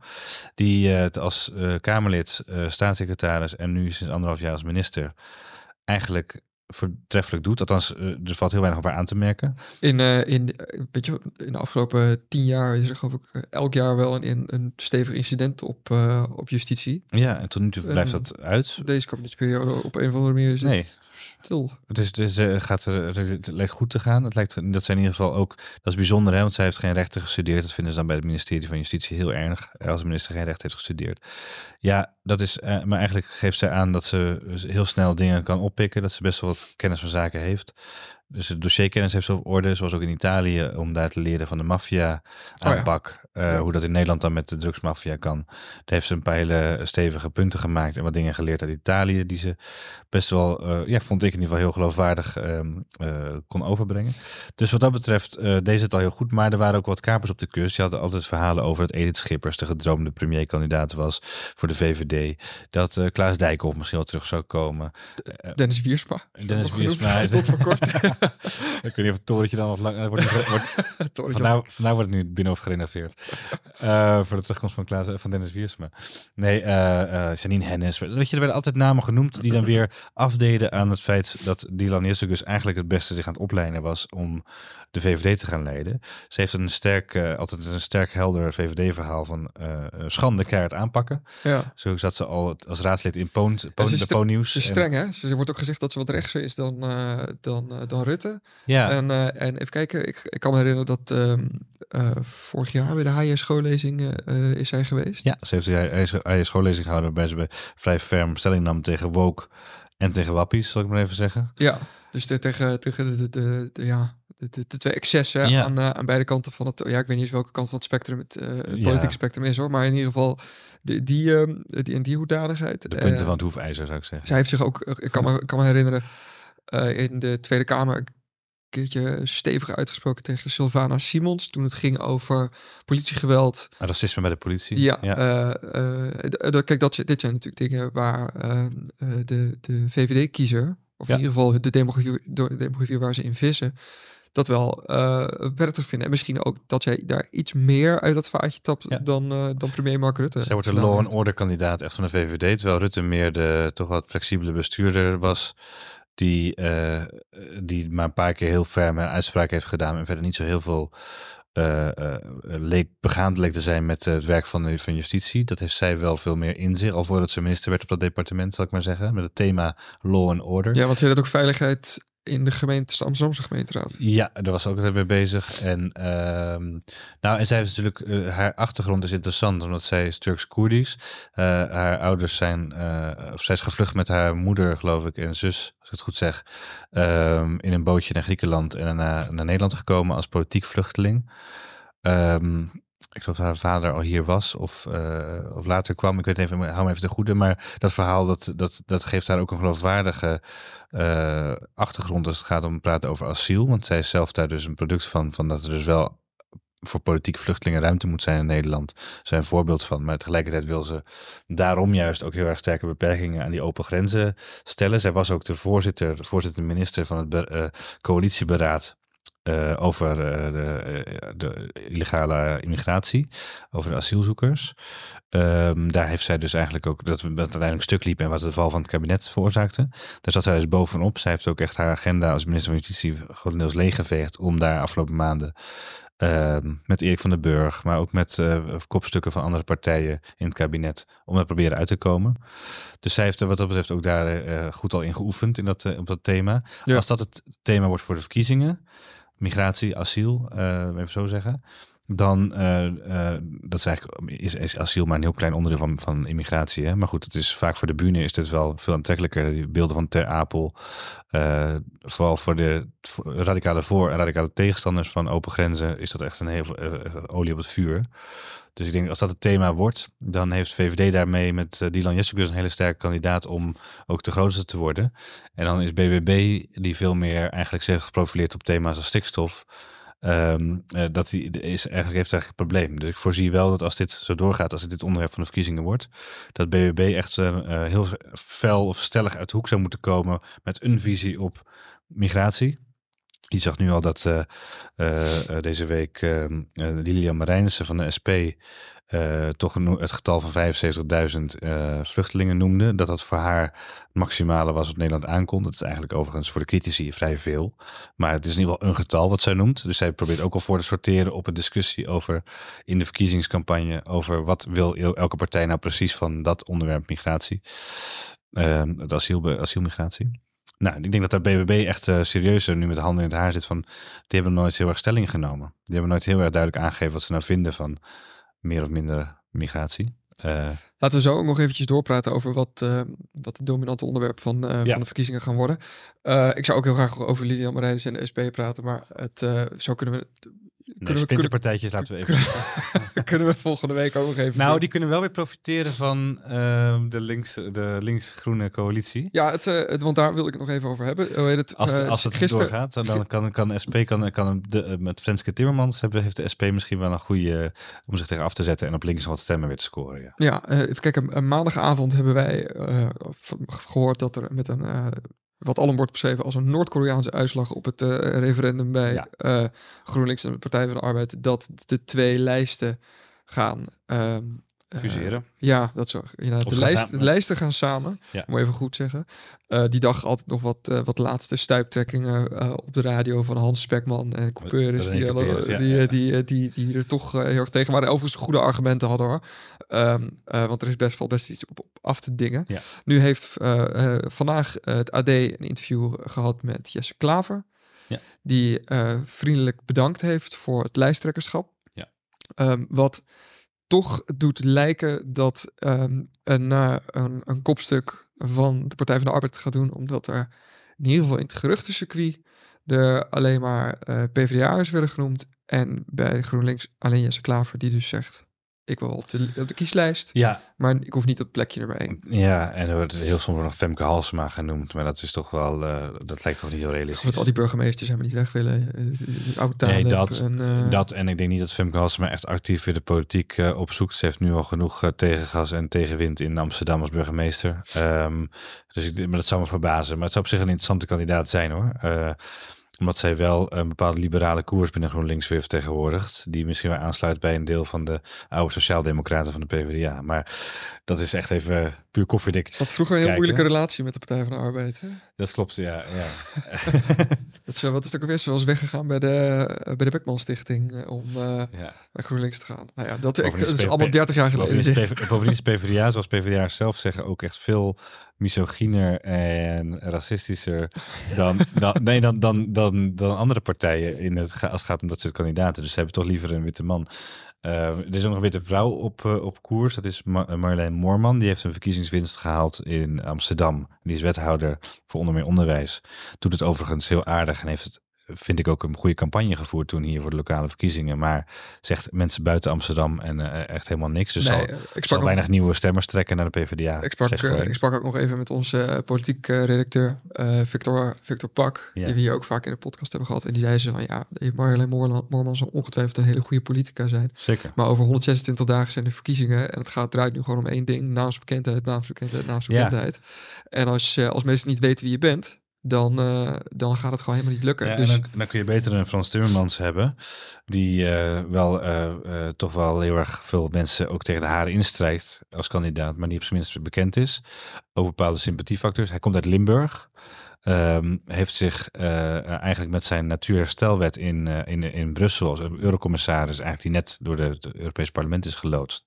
Die eh, als eh, Kamerlid, eh, staatssecretaris en nu sinds anderhalf jaar als minister eigenlijk voortreffelijk doet. Althans, eh, er valt heel weinig op haar aan te merken. In, eh, in, eh, weet je, in de afgelopen tien jaar is er geloof ik elk jaar wel een, een, stevig incident op, op justitie. Ja, en tot nu toe blijft Eh, dat uit. Deze kabinetsperiode op een of andere manier is Nee. het stil. Het, is, is, eh, gaat, er- het lijkt goed te gaan. Het lijkt, dat zijn in ieder geval ook, dat is bijzonder, hè, want zij heeft geen rechten gestudeerd. Dat vinden ze dan bij het ministerie van Justitie heel erg, als de minister geen recht heeft gestudeerd. Ja, dat is, eh, maar eigenlijk geeft zij aan dat ze heel snel dingen kan oppikken, dat ze best wel wat kennis van zaken heeft. Dus het dossierkennis heeft ze op orde, zoals ook in Italië, om daar te leren van de maffia ja. aanpak. eh. Hoe dat in Nederland dan met de drugsmafia kan. Daar heeft ze een paar hele stevige punten gemaakt en wat dingen geleerd uit Italië, die ze best wel, eh, ja, vond ik in ieder geval heel geloofwaardig ehm, eh, kon overbrengen. Dus wat dat betreft deed het al heel goed, maar er waren ook wat kapers op de kust. Die hadden altijd verhalen over dat Edith Schippers de gedroomde premierkandidaat was voor de VVD. Dat Klaas Dijkhoff misschien wel terug zou komen. Dennis Wiersma. Dennis Wiersma. Tot voor kort. ik weet niet of het torentje dan nog lang... eh, Wordt, wordt, wordt het nu Binnenhof gerenoveerd. Eh, voor de terugkomst van, Klaas, van Dennis Wiersma. Nee, eh eh Janine Hennis. Weet je, er werden altijd namen genoemd die dan weer afdeden aan het feit dat Dylan Jezus eigenlijk het beste zich aan het opleiden was om de VVD te gaan leiden. Ze heeft een sterk, altijd een sterk helder VVD-verhaal van schande keihard aanpakken. Ja. Zo zat ze al als raadslid in Poon, Poon, ze is de Poon-nieuws. Ze is En- streng, hè? Ze wordt ook gezegd dat ze wat rechtser is dan, dan, dan Rutte. Ja, En, eh, en even kijken, ik, ik kan me herinneren dat ehm, eh, vorig jaar bij de HS schoollezing eh, is zij geweest. Ja, ze heeft hij- hij hij is schoollezing gehouden waarbij ze vrij ferm stelling nam tegen woke en tegen wappies, zal ik maar even zeggen. Ja, dus de, tegen, tegen de, de, de, de- ja, de, de, de twee excessen Ja. aan, aan beide kanten van het... Ja, ik weet niet eens welke kant van het spectrum het, het Ja. politieke spectrum is hoor. Maar in ieder geval die, die, ehm, die, in die hoedanigheid. De punten van het hoefijzer, zou ik zeggen. Zij heeft zich ook, ik kan me, kan me herinneren, in de Tweede Kamer een keertje stevig uitgesproken tegen Sylvana Simons. Toen het ging over politiegeweld. Racisme bij de politie. Ja, eh, eh, kijk, dat, dit zijn natuurlijk dingen waar eh, eh, de, de VVD-kiezer, of Ja. in ieder geval de demografie, de demografie waar ze in vissen, dat wel eh prettig vinden. En misschien ook dat zij daar iets meer uit dat vaatje tapt Ja. dan, eh, dan premier Mark Rutte. Zij wordt de gedaan law and order kandidaat echt van de VVD, terwijl Rutte meer de toch wat flexibele bestuurder was. Die, eh, die maar een paar keer heel ferme uitspraak heeft gedaan en verder niet zo heel veel uh, leek begaand leek te zijn met het werk van, van justitie. Dat heeft zij wel veel meer in zich, al voordat ze minister werd op dat departement, zal ik maar zeggen. Met het thema law and order. Ja, want ze had ook veiligheid in de gemeente, de Amsterdamse gemeenteraad. Ja, daar was ook altijd mee bezig. En, uh, nou, en zij heeft natuurlijk, uh, haar achtergrond is interessant, omdat zij is Turks-Koerdisch. Uh, haar ouders zijn, of zij is gevlucht met haar moeder, geloof ik, en zus, als ik het goed zeg, ehm, in een bootje naar Griekenland en naar, naar Nederland gekomen als politiek vluchteling. Um, ik geloof dat haar vader al hier was of, uh, of later kwam. Ik weet even, hou me even te goede. Maar dat verhaal dat, dat, dat geeft haar ook een geloofwaardige uh, achtergrond als het gaat om praten over asiel. Want zij is zelf daar dus een product van, van dat er dus wel voor politiek vluchtelingen ruimte moet zijn in Nederland. Zijn een voorbeeld van. Maar tegelijkertijd wil ze daarom juist ook heel erg sterke beperkingen aan die open grenzen stellen. Zij was ook de voorzitter, voorzitter minister van het uh, coalitieberaad uh, over uh, de, uh, de, illegale immigratie, over de asielzoekers. Um, daar heeft zij dus eigenlijk ook dat, dat uiteindelijk stuk liep en wat de val van het kabinet veroorzaakte. Daar zat zij dus bovenop. Zij heeft ook echt haar agenda als minister van Justitie grotendeels leeggeveegd om daar afgelopen maanden ehm, met Erik van den Burg, maar ook met kopstukken van andere partijen in het kabinet om er proberen uit te komen. Dus zij heeft er wat dat betreft ook daar goed al in geoefend in dat, op dat thema. Ja. Als dat het thema wordt voor de verkiezingen, migratie, asiel, uh, even zo zeggen. Dan, uh, uh, dat is eigenlijk, is, is, asiel maar een heel klein onderdeel van, van immigratie. Hè? Maar goed, het is vaak voor de bühne is het wel veel aantrekkelijker. Die beelden van Ter Apel, vooral voor de radicale voor- en radicale tegenstanders van open grenzen, is dat echt een heel olie op het vuur. Dus ik denk als dat het thema wordt, dan heeft VVD daarmee met Dylan Jessicus een hele sterke kandidaat om ook de grootste te worden. En dan is BBB, die veel meer eigenlijk zich geprofileerd op thema's als stikstof, um, uh, dat die, is, eigenlijk, heeft eigenlijk een probleem. Dus ik voorzie wel dat als dit zo doorgaat, als het dit onderwerp van de verkiezingen wordt, dat BBB echt uh, heel fel of stellig uit de hoek zou moeten komen met een visie op migratie. Je zag nu al dat uh, uh, deze week uh, Lilian Marijnissen van de SP toch het getal van 75.000 vluchtelingen noemde. Dat dat voor haar maximale was wat Nederland aankomt. Dat is eigenlijk overigens voor de critici vrij veel. Maar het is in ieder geval een getal wat zij noemt. Dus zij probeert ook al voor te sorteren op een discussie over in de verkiezingscampagne over wat wil elke partij nou precies van dat onderwerp migratie. het asiel, asielmigratie. Nou, ik denk dat daar BBB echt uh, serieus nu met de handen in het haar zit van, die hebben nooit heel erg stelling genomen. Die hebben nooit heel erg duidelijk aangegeven wat ze nou vinden van meer of minder migratie. Uh, Laten we zo ook nog eventjes doorpraten over wat, uh, wat het dominante onderwerp van, uh, ja. van de verkiezingen gaan worden. ik zou ook heel graag over Lilian Marijnis en de SP praten, maar het, zo kunnen we nee, we, partijtjes laten we even. kunnen we volgende week ook nog even. Nou, die kunnen wel weer profiteren van uh, de, links, de links-groene coalitie. Ja, het, uh, het, want daar wil ik het nog even over hebben. Hoe heet het? Als, uh, als het gister... doorgaat, dan kan, kan SP kan, kan de, met Frenske Timmermans hebben, heeft de SP misschien wel een goede om zich tegen af te zetten en op links wat stemmen weer te scoren. Ja, ja even kijken. Maandagavond hebben wij gehoord dat er met een wat allen wordt beschreven als een Noord-Koreaanse uitslag op het uh, referendum bij ja. uh, GroenLinks en de Partij van de Arbeid, dat de twee lijsten gaan uh, fuseren. ja, dat zo. Ja, de, lijst, de lijsten gaan samen. Ja. Moet even goed zeggen. die dag altijd nog wat, wat laatste stuiptrekkingen op de radio van Hans Spekman en Couperus. Die, ja, die, die, die, die, er toch heel erg tegen waren. Overigens goede argumenten hadden hoor. Um, want er is best wel best iets op, op af te dingen. Nu heeft vandaag het AD een interview gehad met Jesse Klaver. Die vriendelijk bedankt heeft voor het lijsttrekkerschap. Um, wat toch doet lijken dat um, een, uh, een, een, kopstuk van de Partij van de Arbeid gaat doen, omdat er in ieder geval in het geruchtencircuit er alleen maar uh, PvdA'ers werden genoemd en bij GroenLinks alleen Jesse Klaver die dus zegt ik wil op de, op de kieslijst. Ja. Maar ik hoef niet op plekje erbij. Ja, en er wordt heel soms nog Femke Halsema genoemd. Maar dat is toch wel, uh, dat lijkt toch niet heel realistisch. Dat al die burgemeesters hebben niet weg willen. Uh, nee, dat en, uh... dat. En ik denk niet dat Femke Halsema echt actief in de politiek uh, opzoekt. Ze heeft nu al genoeg tegengas en tegenwind in Amsterdam als burgemeester. Um, dus ik, maar dat zou me verbazen. Maar het zou op zich een interessante kandidaat zijn hoor. Omdat zij wel een bepaalde liberale koers binnen GroenLinks weer vertegenwoordigt. Die misschien wel aansluit bij een deel van de oude sociaaldemocraten van de PvdA. Maar dat is echt even puur koffiedik. Ze had vroeger een heel moeilijke relatie met de Partij van de Arbeid. Hè? Dat klopt, ja. ja. Dat ze, wat is het ook alweer? Ze was weggegaan bij de, eh, bij de Beckman Stichting eh, om eh, ja. bij GroenLinks te gaan. Nou ja, dat, ik, dat is is allemaal PV 30 jaar geleden. Is, bovendien is PvdA, zoals PvdA zelf zeggen, ook echt veel misoginer en racistischer dan, dan, nee, dan, dan, dan, dan andere partijen in het, als het gaat om dat soort kandidaten. Dus ze hebben toch liever een witte man. Eh, er is ook nog een witte vrouw op, eh, op koers. Dat is Ma- Marjolein Moorman. Die heeft een verkiezingswinst gehaald in Amsterdam. Die is wethouder voor onder meer onderwijs. Doet het overigens heel aardig en heeft het, vind ik, ook een goede campagne gevoerd toen hier voor de lokale verkiezingen. Maar zegt mensen buiten Amsterdam en eh, echt helemaal niks. Dus Nee, zal, eh, ik zal weinig nieuwe stemmers trekken naar de PvdA. ik, sprak, eh, ik sprak ook nog even met onze eh, politiek eh, redacteur eh, Victor, Victor Pak. Die we hier ook vaak in de podcast hebben gehad. En die zei ze van ja, Marjolein Moorman, zal ongetwijfeld een hele goede politica zijn. Zeker. Maar over 126 dagen zijn de verkiezingen. En het gaat draait nu gewoon om één ding. Naamsbekendheid, naamsbekendheid, naamsbekendheid. En als, als mensen niet weten wie je bent, dan, eh, dan gaat het gewoon helemaal niet lukken. Ja, dus dan, dan kun je beter een Frans Timmermans hebben, die eh, wel eh, toch wel heel erg veel mensen ook tegen de haren instrijkt als kandidaat, maar niet op zijn minst bekend is. Ook bepaalde sympathiefactors. Hij komt uit Limburg. Ehm, heeft zich eigenlijk met zijn natuurherstelwet in, in, in Brussel als eurocommissaris, eigenlijk die net door het Europees Parlement is geloodst,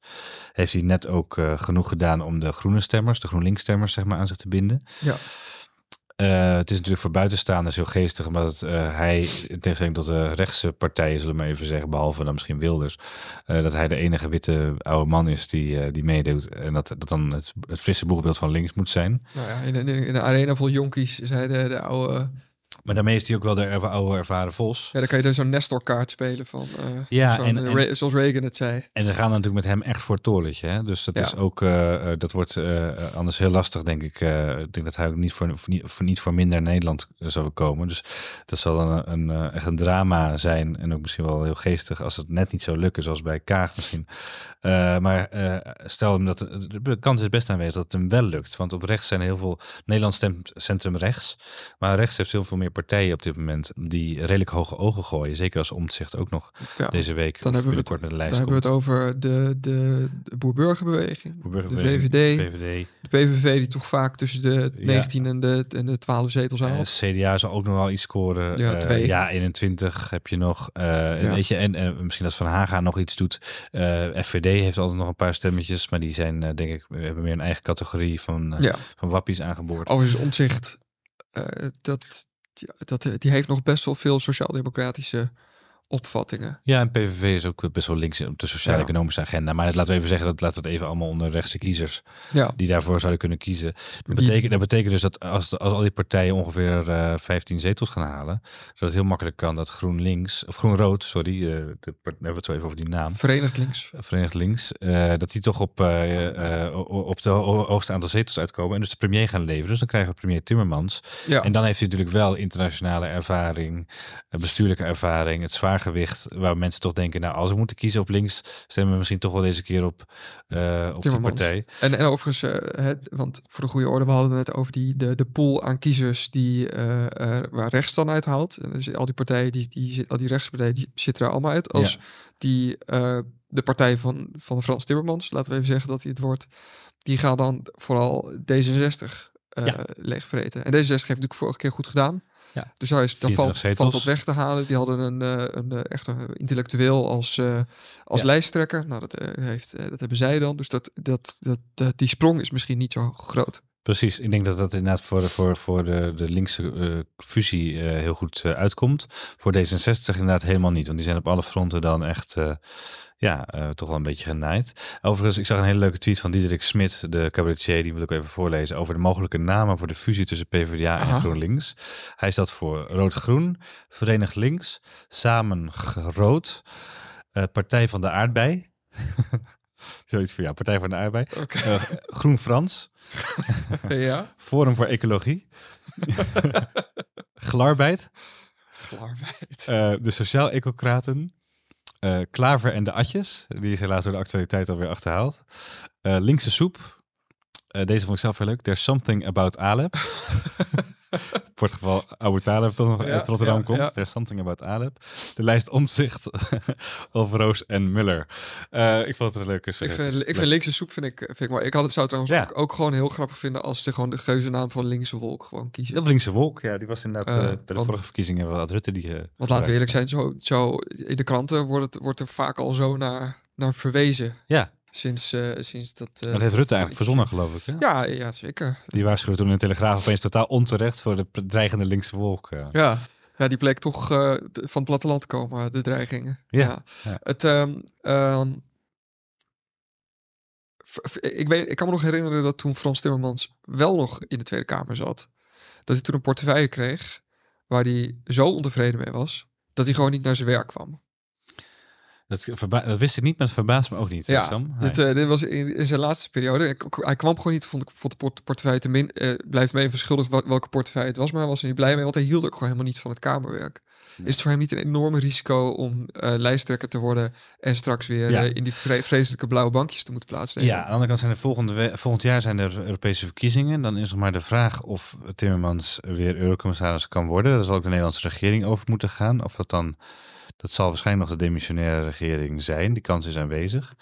heeft hij net ook genoeg gedaan om de groene stemmers, de GroenLinks stemmers, zeg maar, aan zich te binden. ja, Eh, het is natuurlijk voor buitenstaanders heel geestig, omdat het, eh, hij, in tegenstelling tot de rechtse partijen, zullen we maar even zeggen, behalve dan misschien Wilders, eh, dat hij de enige witte oude man is die, die meedoet. En dat dat dan het, frisse boegbeeld van links moet zijn. nou ja, in, in, in de arena vol jonkies hij de, de oude... Maar daarmee is hij ook wel de erva- oude ervaren vos. Ja, dan kan je dus zo'n Nestor-kaart spelen van... eh, Ja, en- eh, en- Re- zoals Reagan het zei. En ze gaan natuurlijk met hem echt voor het torentje. Hè? Dus dat Ja. is ook, eh, dat wordt anders heel lastig, denk ik. Ik denk dat hij ook niet voor, voor, niet, voor, niet voor minder Nederland zou komen. Dus dat zal een, een, echt een drama zijn. En ook misschien wel heel geestig als het net niet zou lukken, zoals bij Kaag misschien. Maar stel hem dat de kans is best aanwezig dat het hem wel lukt. Want op rechts zijn heel veel. Nederland stemt centrum rechts. Maar rechts heeft heel veel meer partijen op dit moment die redelijk hoge ogen gooien. Zeker als Omtzigt ook nog Ja, deze week dan hebben we het- dan lijst hebben we het over de, de, de boer-burgerbeweging. De VVD, VVD. de PVV die toch vaak tussen de Ja. 19 en de, en de 12 zetels Eh, haalt. CDA zal ook nog wel iets scoren. Ja, Eh, twee. ja, 21 heb je nog. Eh, weet je, en eh, misschien dat Van Haga nog iets doet. Eh, FVD heeft altijd nog een paar stemmetjes, maar die zijn, denk ik, we hebben meer een eigen categorie van, van wappies aangeboord. overigens omzicht. dat, die, dat, die heeft nog best wel veel sociaal-democratische opvattingen. Ja, en PVV is ook best wel links op de sociaal-economische agenda. Maar laten we even zeggen, dat laten we het even allemaal onder rechtse kiezers Ja, die daarvoor zouden kunnen kiezen. Dat betekent, dat betekent dus dat als, als al die partijen ongeveer eh 15 zetels gaan halen, dat het heel makkelijk kan dat GroenLinks, of GroenRood, sorry, eh, de, part- hebben we het zo even over die naam. Verenigd Links. Verenigd Links, eh, dat die toch op, eh, eh, op de ho- hoogste aantal zetels uitkomen en dus de premier gaan leveren. Dus dan krijgen we premier Timmermans. Ja, En dan heeft hij natuurlijk wel internationale ervaring, eh, bestuurlijke ervaring, het zwaargewicht, waar mensen toch denken, nou als we moeten kiezen op links, stemmen we misschien toch wel deze keer op, eh, op die partij. En, en overigens, eh, het, want voor de goede orde, we hadden het net over die, de, de pool aan kiezers die, eh, waar rechts dan uithaalt. Dus al die partijen, die, die, zit- al die rechtspartijen, die zitten er allemaal uit. Als Ja. die, de partij van, van Frans Timmermans, laten we even zeggen dat hij het wordt, die gaan dan vooral D66 eh Ja. leegvreten. En D66 heeft natuurlijk vorige keer goed gedaan. Ja. Dus daar, is, daar 24 valt, zetels. valt wat weg te halen. Die hadden een, eh, een eh, echt een intellectueel als, eh, als Ja. lijsttrekker. Nou, dat, heeft, eh, dat hebben zij dan. Dus dat, dat, dat, dat, die sprong is misschien niet zo groot. Precies, ik denk dat dat inderdaad voor, de- voor, voor de, de linkse eh, fusie eh, heel goed uitkomt. Voor D66 inderdaad helemaal niet, want die zijn op alle fronten dan echt eh, ja, eh, toch wel een beetje genaaid. Overigens, ik zag een hele leuke tweet van Diederik Smit, de cabaretier, die moet ik even voorlezen, over de mogelijke namen voor de fusie tussen PvdA en Aha. GroenLinks. Hij stelt voor Rood-Groen, Verenigd Links, Samen Rood, eh, Partij van de Aardbei. Zoiets voor jou, Partij van de Aardbei. Eh, Groen Frans. ja. Forum voor Ecologie. Glarbeid. De Sociaal-Ecocraten. Eh, Klaver en de Atjes. Die is helaas door de actualiteit alweer achterhaald. Eh, linkse Soep. Eh, deze vond ik zelf heel leuk. There's something about Alep. voor het geval Abu Talib toch nog Ja, uit Rotterdam ja, komt. ja. There's something about Alep. De lijst omzicht of Roos en Muller. Eh, ik vond het een leuke Ik suggestie. vind, ik vind linkse soep vind ik, vind ik mooi. Ik had het zou trouwens ook, ook gewoon heel grappig vinden als ze gewoon de geuzennaam van linkse wolk gewoon kiezen. Heel linkse wolk, ja, die was inderdaad eh, bij de want- vorige verkiezingen had Rutte die. Want laten we gebruikt. eerlijk zijn, zo, zo in de kranten wordt, het, wordt er vaak al zo naar, naar verwezen. Ja, Sinds, eh, sinds dat... eh, dat heeft Rutte eigenlijk verzonnen, geloof ik. Hè? Ja, ja, zeker. Die waarschuwde toen in de Telegraaf opeens totaal onterecht voor de dreigende linkse wolk. eh. Ja, ja die bleek toch van het platteland te komen, de dreigingen. Ja, ja. Het, ehm, ehm, ik, weet, ik kan me nog herinneren dat toen Frans Timmermans wel nog in de Tweede Kamer zat, dat hij toen een portefeuille kreeg waar hij zo ontevreden mee was, dat hij gewoon niet naar zijn werk kwam. Dat, wist ik niet, maar het verbaast me ook niet. Ja, Sam. dit, eh, dit was in, in zijn laatste periode. Hij kwam gewoon niet, vond ik vond de port- portefeuille te min. eh, blijft me even verschuldigd wel- welke portefeuille het was, maar hij was er niet blij mee, want hij hield ook gewoon helemaal niet van het Kamerwerk. Nee. Is het voor hem niet een enorme risico om eh, lijsttrekker te worden en straks weer Ja. in die vre- vreselijke blauwe bankjes te moeten plaatsnemen? Ja, aan de andere kant zijn er volgende volgend jaar zijn er Europese verkiezingen. Dan is nog maar de vraag of Timmermans weer eurocommissaris kan worden. Daar zal ook de Nederlandse regering over moeten gaan. Of dat dan, dat zal waarschijnlijk nog de demissionaire regering zijn. Die kans is aanwezig.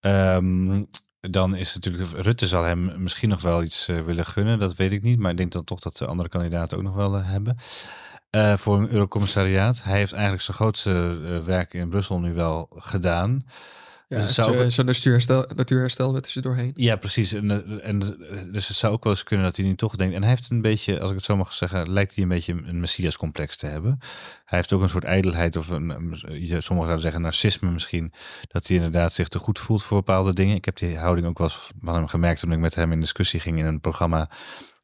Ehm, dan is natuurlijk, Rutte zal hem misschien nog wel iets eh, willen gunnen. Dat weet ik niet. Maar ik denk dan toch dat de andere kandidaten ook nog wel eh, hebben. Eh, voor een eurocommissariaat. Hij heeft eigenlijk zijn grootste werk in Brussel nu wel gedaan. Ja, Dus zou ook- Zo'n natuurherstel, natuurherstelwet is er doorheen. Ja, precies. En, eh, en, eh, dus het zou ook wel eens kunnen dat hij nu toch denkt. En hij heeft een beetje, als ik het zo mag zeggen, lijkt hij een beetje een messias-complex te hebben. Hij heeft ook een soort ijdelheid of een, sommigen zouden zeggen narcisme misschien. Dat hij inderdaad zich te goed voelt voor bepaalde dingen. Ik heb die houding ook wel eens van hem gemerkt toen ik met hem in discussie ging in een programma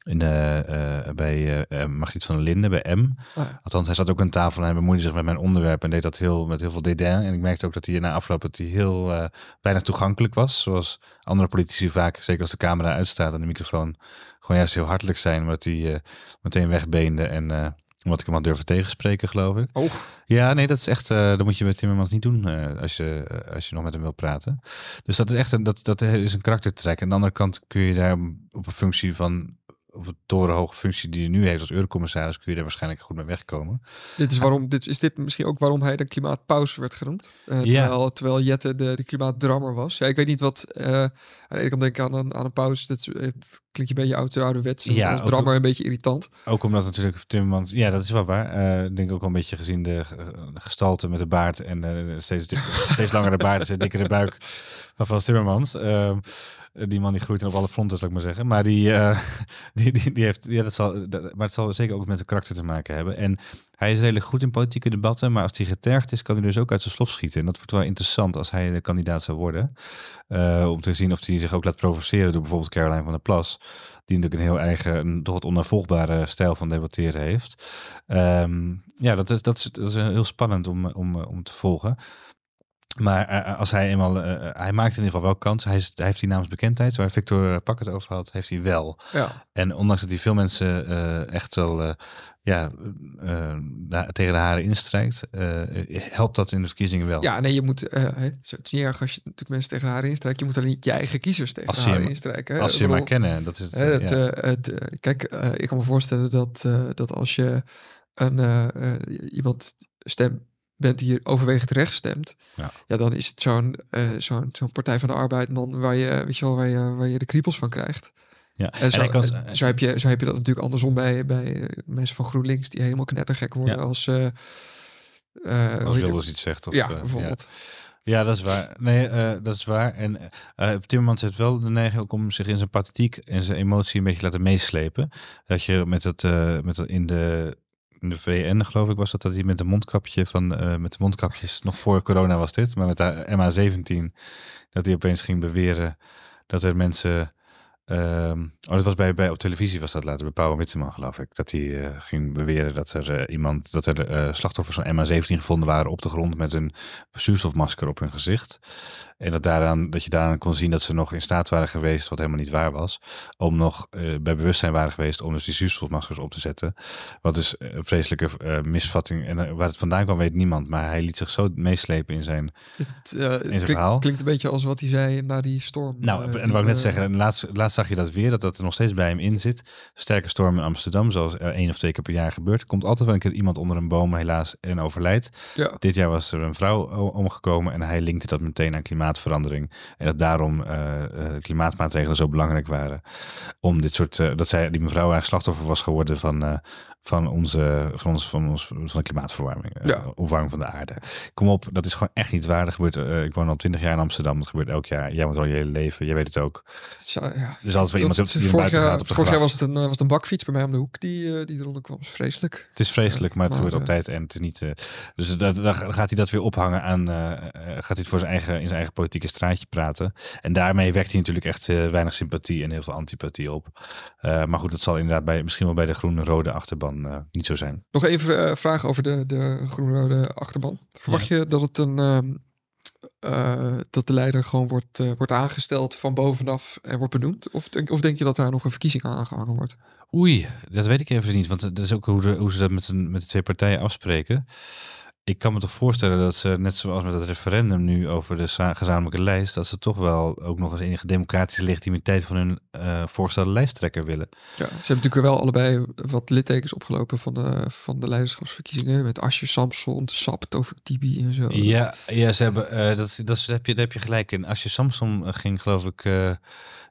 in, de, eh, bij eh, Margriet van der Linden, bij M. Ja. Althans, hij zat ook aan tafel en hij bemoeide zich met mijn onderwerp en deed dat heel, met heel veel dédain. En ik merkte ook dat hij na afloop dat hij heel weinig toegankelijk was. Zoals andere politici vaak, zeker als de camera uitstaat en de microfoon, gewoon juist heel hartelijk zijn. Maar dat hij meteen wegbeende en omdat ik hem had durven tegenspreken, geloof ik. Oh, Ja, nee, dat is echt, dat moet je met Timmermans niet doen als, je, als je nog met hem wil praten. Dus dat is echt een, dat, dat is een karaktertrek. En aan de andere kant kun je daar op een functie van, op een torenhoge functie die hij nu heeft als eurocommissaris, kun je daar waarschijnlijk goed mee wegkomen. dit is, waarom, dit, is dit misschien ook waarom hij de klimaatpauze werd genoemd? Eh, Ja. terwijl, terwijl Jette de, de klimaatdrammer was. Ja, ik weet niet wat... eh, aan de ene kant denk ik aan een, aan een pauze. Dat eh, klinkt een beetje oud ouderwets. Ja, als drammer een beetje irritant. Ook omdat natuurlijk Timmermans, ja, dat is wel waar. Eh, Ik denk ook wel een beetje gezien de eh, gestalte met de baard en eh, steeds, steeds langere baard en steeds dikkere buik van Frans Timmermans. Ehm, die man die groeit op alle fronten, zou ik maar zeggen. Maar die, die, die, die heeft, ja, dat zal, dat, maar het zal zeker ook met de karakter te maken hebben. En hij is redelijk goed in politieke debatten, maar als hij getergd is, kan hij dus ook uit zijn slof schieten. En dat wordt wel interessant als hij de kandidaat zou worden. Om te zien of hij zich ook laat provoceren door bijvoorbeeld Caroline van der Plas. Die natuurlijk een heel eigen, een, toch wat onnavolgbare stijl van debatteren heeft. Ehm, ja, dat is, dat, is, dat is heel spannend om, om, om te volgen. Maar eh, als hij eenmaal, eh, hij maakt in ieder geval wel kans. Hij, is, hij heeft die namensbekendheid, waar Victor Pak het over had, heeft hij wel. Ja, En ondanks dat hij veel mensen eh, echt wel eh, ja, eh, tegen de haren instrijkt, eh, helpt dat in de verkiezingen wel. ja nee, je moet... eh, het is niet erg als je natuurlijk mensen tegen haar instrijkt. Je moet alleen niet je eigen kiezers tegen Als haar hem- instrijken. Als je maar kennen, dat is het. Eh, het, ja. eh, het, eh, kijk, eh, ik kan me voorstellen dat, eh, dat als je een, eh, eh, iemand stem bent die hier overwegend rechts stemt, Ja. ja. dan is het zo'n eh, zo'n zo'n Partij van de Arbeid man waar je, weet je wel, waar je, waar je de kriebels van krijgt. ja. En zo, en zo, heb je, zo heb je dat natuurlijk andersom bij, bij eh, mensen van GroenLinks die helemaal knettergek worden Ja. als... eh, hoe als Wilders iets zegt. Of, ja, bijvoorbeeld. Ja, dat is waar. Nee, eh, dat is waar. En Timmermans heeft wel de neiging ook om zich in zijn pathetiek en zijn emotie een beetje te laten meeslepen. Dat je met het, eh, met het in de in de VN geloof ik was dat dat hij met een mondkapje van eh, met de mondkapjes nog voor corona was dit, maar met de MH17 dat hij opeens ging beweren dat er mensen ehm, oh, dat was bij, bij op televisie was dat later bij Pauw Witteman geloof ik dat hij eh, ging beweren dat er eh, iemand dat er slachtoffers van MH17 gevonden waren op de grond met een zuurstofmasker op hun gezicht. En dat, daaraan, dat je daaraan kon zien dat ze nog in staat waren geweest, wat helemaal niet waar was, om nog uh, bij bewustzijn waren geweest om dus die zuurstofmaskers op te zetten. Wat dus een vreselijke uh, misvatting, en waar het vandaan kwam weet niemand, maar hij liet zich zo meeslepen in zijn, het, in zijn klink, verhaal. Klinkt een beetje als wat hij zei na die storm. Nou, en wat ik net zeggen, laatst, laatst zag je dat weer, dat dat er nog steeds bij hem in zit. Sterke storm in Amsterdam, zoals er één of twee keer per jaar gebeurt. Er komt altijd wel een keer iemand onder een boom helaas en overlijdt. Ja. Dit jaar was er een vrouw omgekomen en hij linkte dat meteen aan klimaatverandering. En dat daarom uh, klimaatmaatregelen zo belangrijk waren. Om dit soort, uh, dat zij, die mevrouw eigenlijk slachtoffer was geworden van van onze, van ons, van ons, van de klimaatverwarming, ja. uh, opwarming van de aarde. Kom op, dat is gewoon echt niet waar. Dat gebeurt, uh, ik woon al twintig jaar in Amsterdam, dat gebeurt elk jaar. Jij woont al je hele leven, jij weet het ook. Zo, ja. Dus als we iemand die vorig buiten jaar, op de Vorig jaar was het, een, was het een bakfiets bij mij om de hoek die, uh, die eronder kwam. Vreselijk. Het is vreselijk, maar het maar, gebeurt op tijd en het is niet. Uh, dus dat, dan gaat hij dat weer ophangen aan. Gaat hij het voor zijn eigen, in zijn eigen politieke straatje praten. En daarmee wekt hij natuurlijk echt weinig sympathie en heel veel antipathie op. maar goed, dat zal inderdaad bij, misschien wel bij de groene-rode achterban niet zo zijn. Nog even uh, vraag over de, de groene-rode achterban. Verwacht ja. je dat het een. Uh, uh, dat de leider gewoon wordt, wordt aangesteld van bovenaf en wordt benoemd? Of denk, of denk je dat daar nog een verkiezing aan aangehangen wordt? Oei, dat weet ik even niet. Want dat is ook hoe, de, hoe ze dat met, een, met de twee partijen afspreken. Ik kan me toch voorstellen dat ze, net zoals met het referendum nu over de gezamenlijke lijst, dat ze toch wel ook nog eens enige democratische legitimiteit van hun uh, voorgestelde lijsttrekker willen. Ja, ze hebben natuurlijk wel allebei wat littekens opgelopen van de, van de leiderschapsverkiezingen. Met Asje Samson, de Sap, Tovik Tibi en zo. Ja, ja ze hebben, uh, dat, dat, heb je, daar heb je gelijk in. Asje Samson ging geloof ik uh,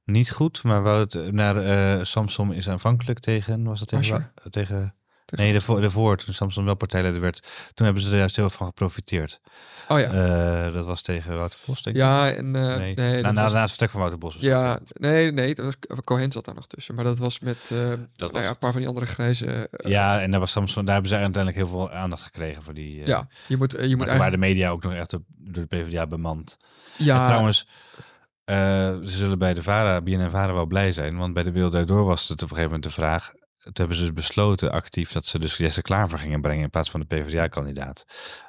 niet goed, maar Wout naar Samson is aanvankelijk tegen, was dat tegen, tegen Nee, daarvoor, daarvoor, toen Samson wel partijleider werd, toen hebben ze er juist heel veel van geprofiteerd. Oh ja. Uh, dat was tegen Wouter Bos, denk ik. Ja, en... Uh, nee, nee na, na, was... na het vertrek van Wouter Bos. Ja, dat, nee, nee, dat was, Cohen zat daar nog tussen. Maar dat was met uh, dat nou ja, een paar van die andere grijze... ja, en daar, was Samson, daar hebben ze uiteindelijk heel veel aandacht gekregen voor die... ja, je moet... Je moet eigenlijk... waren de media ook nog echt door de PvdA bemand. Ja. En trouwens... Uh, ze zullen bij de VARA, BNN VARA wel blij zijn, want bij de Wereld Door was het op een gegeven moment de vraag, toen hebben ze dus besloten actief dat ze dus Jesse Klaver gingen brengen in plaats van de PvdA-kandidaat.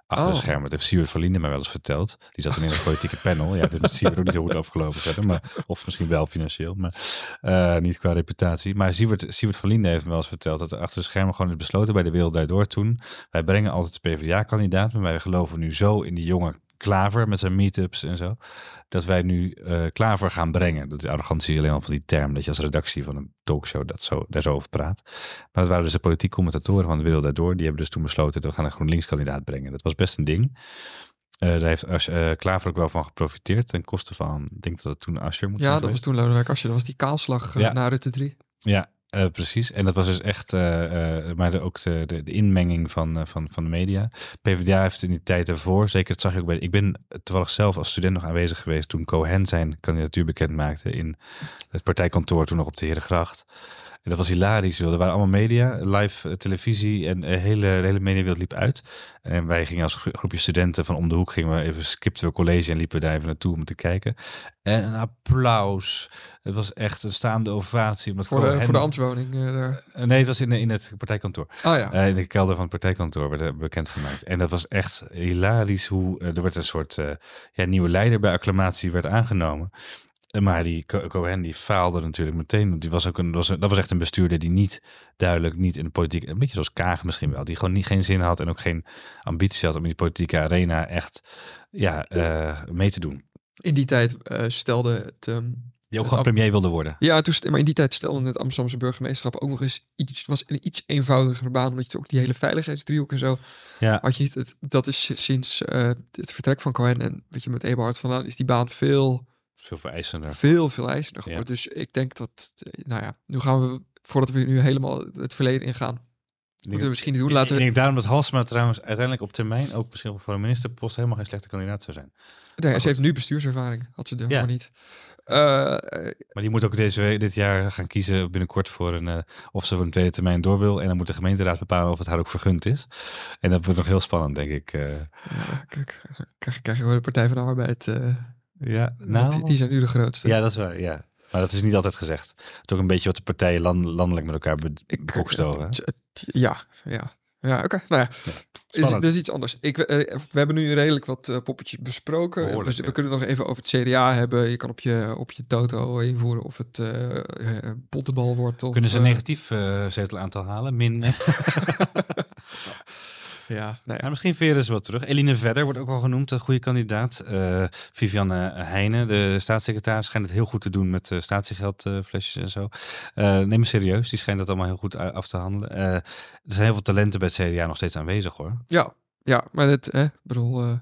Achter Oh. de schermen. Dat heeft Siewert van Linden mij wel eens verteld. Die zat in het politieke panel. Ja, het is met Siewert ook niet heel goed afgelopen verder. Maar, of misschien wel financieel, maar uh, niet qua reputatie. Maar Siewert, Siewert van Linden heeft me wel eens verteld dat er achter de schermen gewoon is besloten bij de Wereld Daardoor toen. Wij brengen altijd de PvdA-kandidaat, maar wij geloven nu zo in die jonge Klaver met zijn meetups en zo. Dat wij nu uh, Klaver gaan brengen. Dat is arrogantie alleen al van die term. Dat je als redactie van een talkshow dat zo, daar zo over praat. Maar dat waren dus de politiek commentatoren van de wereld daardoor. Die hebben dus toen besloten dat we gaan een GroenLinks kandidaat brengen. Dat was best een ding. Uh, daar heeft uh, Klaver ook wel van geprofiteerd. Ten koste van, ik denk dat het toen Asscher moet Ja, zijn dat was toen Lodewijk Asscher. Dat was die kaalslag uh, Ja. na Rutte 3. Ja, uh, precies. En dat was dus echt, uh, uh, maar ook de, de, de inmenging van, van, van de media. PvdA heeft in die tijd ervoor, zeker dat zag je ook bij, ik ben toevallig zelf als student nog aanwezig geweest toen Cohen zijn kandidatuur bekend maakte in het partijkantoor toen nog op de Herengracht. En dat was hilarisch. Er waren allemaal media, live uh, televisie en de hele, hele mediawereld liep uit. En wij gingen als groepje studenten van om de hoek, gingen we even, skipten we college en liepen we daar even naartoe om te kijken. En een applaus. Het was echt een staande ovatie. Omdat Voor de, voor de ambtswoning. eh, daar. Nee, het was in, in het partijkantoor. Ah ja. Uh, in de kelder van het partijkantoor werd er bekendgemaakt. En dat was echt hilarisch hoe er werd een soort uh, ja, nieuwe leider bij acclamatie werd aangenomen. Maar die Co- Cohen die faalde natuurlijk meteen. Want die was ook een, was een, dat was echt een bestuurder die niet duidelijk niet in de politiek, een beetje zoals Kaag misschien wel, die gewoon niet geen zin had en ook geen ambitie had om in die politieke arena echt ja, uh, mee te doen. In die tijd uh, stelde het... Um, Die ook gewoon premier wilde worden. Ja, toen, maar in die tijd stelde het Amsterdamse burgemeesterschap ook nog eens iets, was een iets eenvoudigere baan, omdat je ook die hele veiligheidsdriehoek en zo Ja. had je. Het, dat is sinds uh, het vertrek van Cohen en weet je met Eberhard vandaan is die baan veel veel vereisender. Veel veel eisender. Dus ik denk dat, nou ja, nu gaan we voordat we nu helemaal het verleden ingaan. Moeten we misschien niet doen. Laten ik we... denk daarom dat Halsma trouwens uiteindelijk op termijn ook misschien voor een ministerpost helemaal geen slechte kandidaat zou zijn. Nee, ze heeft nu bestuurservaring, had ze er ja. niet. Uh, maar die moet ook deze, dit jaar gaan kiezen binnenkort voor een, uh, of ze voor een tweede termijn door wil. En dan moet de gemeenteraad bepalen of het haar ook vergund is. En dat wordt nog heel spannend, denk ik. Uh. Ja, kijk, krijg, krijg je gewoon de Partij van de Arbeid. Eh, ja, nou, die, die zijn nu de grootste. Ja, dat is waar, ja. Maar dat is niet altijd gezegd. Het is ook een beetje wat de partijen land, landelijk met elkaar bokstoven. Ja, ja. Ja, oké. Nou ja, is, dat is iets anders. Ik, eh, we hebben nu redelijk wat eh, poppetjes besproken. Behoorlijk, we, we ja. kunnen nog even over het CDA hebben. Je kan op je, op je Toto invoeren of het eh eh, pottenbal wordt. Of, Kunnen ze een eh, negatief eh, zetelaantal halen? Min. eh. Ja, nou ja. Ja, misschien veren ze wat terug. Eline Verder wordt ook al genoemd, een goede kandidaat. Eh Vivianne Heijnen, de staatssecretaris, schijnt het heel goed te doen met uh, statiegeldflesjes en zo. Eh neem me serieus, die schijnt dat allemaal heel goed af te handelen. Eh, er zijn heel veel talenten bij het CDA nog steeds aanwezig hoor. ja, ja, maar het, hè, ik bedoel, eh,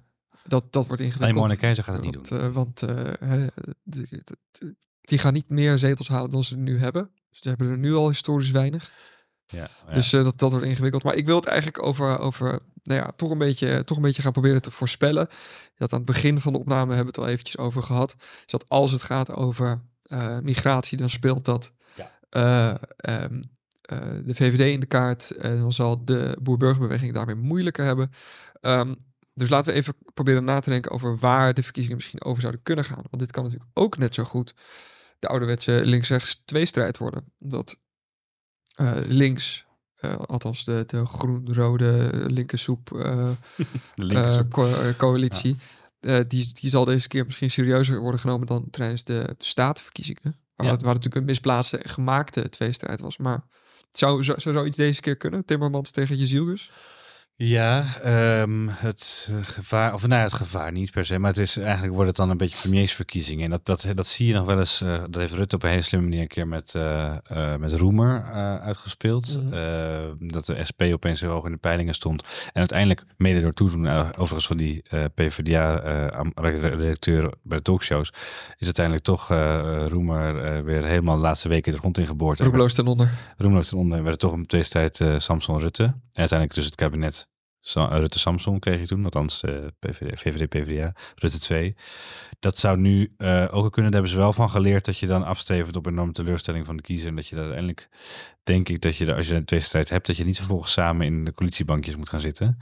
dat, dat wordt ingewikkeld. Mona Keizer gaat het niet doen. want, eh, eh, die gaan niet meer zetels halen dan ze nu hebben. Ze hebben er nu al historisch weinig. Ja, ja. Dus eh, dat, dat wordt ingewikkeld. Maar ik wil het eigenlijk over, over nou ja, toch, een beetje, toch een beetje gaan proberen te voorspellen. Dat aan het begin van de opname hebben we het al eventjes over gehad. Is dat als het gaat over eh, migratie, dan speelt dat Ja. eh, ehm, eh, de VVD in de kaart. En dan zal de boer-burgerbeweging daarmee moeilijker hebben. Ehm, dus laten we even proberen na te denken over waar de verkiezingen misschien over zouden kunnen gaan. Want dit kan natuurlijk ook net zo goed de ouderwetse links-rechts tweestrijd worden. Dat eh, links, eh, althans de, de groen-rode linkersoep de eh, coalitie, eh, die, die zal deze keer misschien serieuzer worden genomen dan tijdens de statenverkiezingen. Waar, Ja. het, waar het natuurlijk een misplaatste en gemaakte tweestrijd was. Maar zou, zou, zou zoiets deze keer kunnen? Timmermans tegen Jezielgus? Ja, ehm, het eh, gevaar, of nou het gevaar niet per se, maar het is eigenlijk wordt het dan een beetje premiersverkiezingen. En dat, dat, dat zie je nog wel eens, eh, dat heeft Rutte op een hele slimme manier een keer met, eh, met Roemer uitgespeeld. Mhm. Eh, dat de SP opeens heel hoog in de peilingen stond. En uiteindelijk, mede door toedoen overigens van die PvdA-redacteur bij de talkshows, is uiteindelijk toch Roemer weer helemaal de laatste weken de grond ingeboord. En Roemeloos ten onder. Roemloos ten onder werd het toch een tweestrijd Samson-Rutte. En uiteindelijk dus het kabinet Sa- Rutte-Samson kreeg je toen. Althans eh, PVD, VVD-PVDA, Rutte 2. Dat zou nu eh, ook kunnen. Daar hebben ze wel van geleerd dat je dan afstevend op een enorme teleurstelling van de kiezer. En dat je dat uiteindelijk, denk ik, dat je als je een tweestrijd hebt, dat je niet vervolgens samen in de coalitiebankjes moet gaan zitten.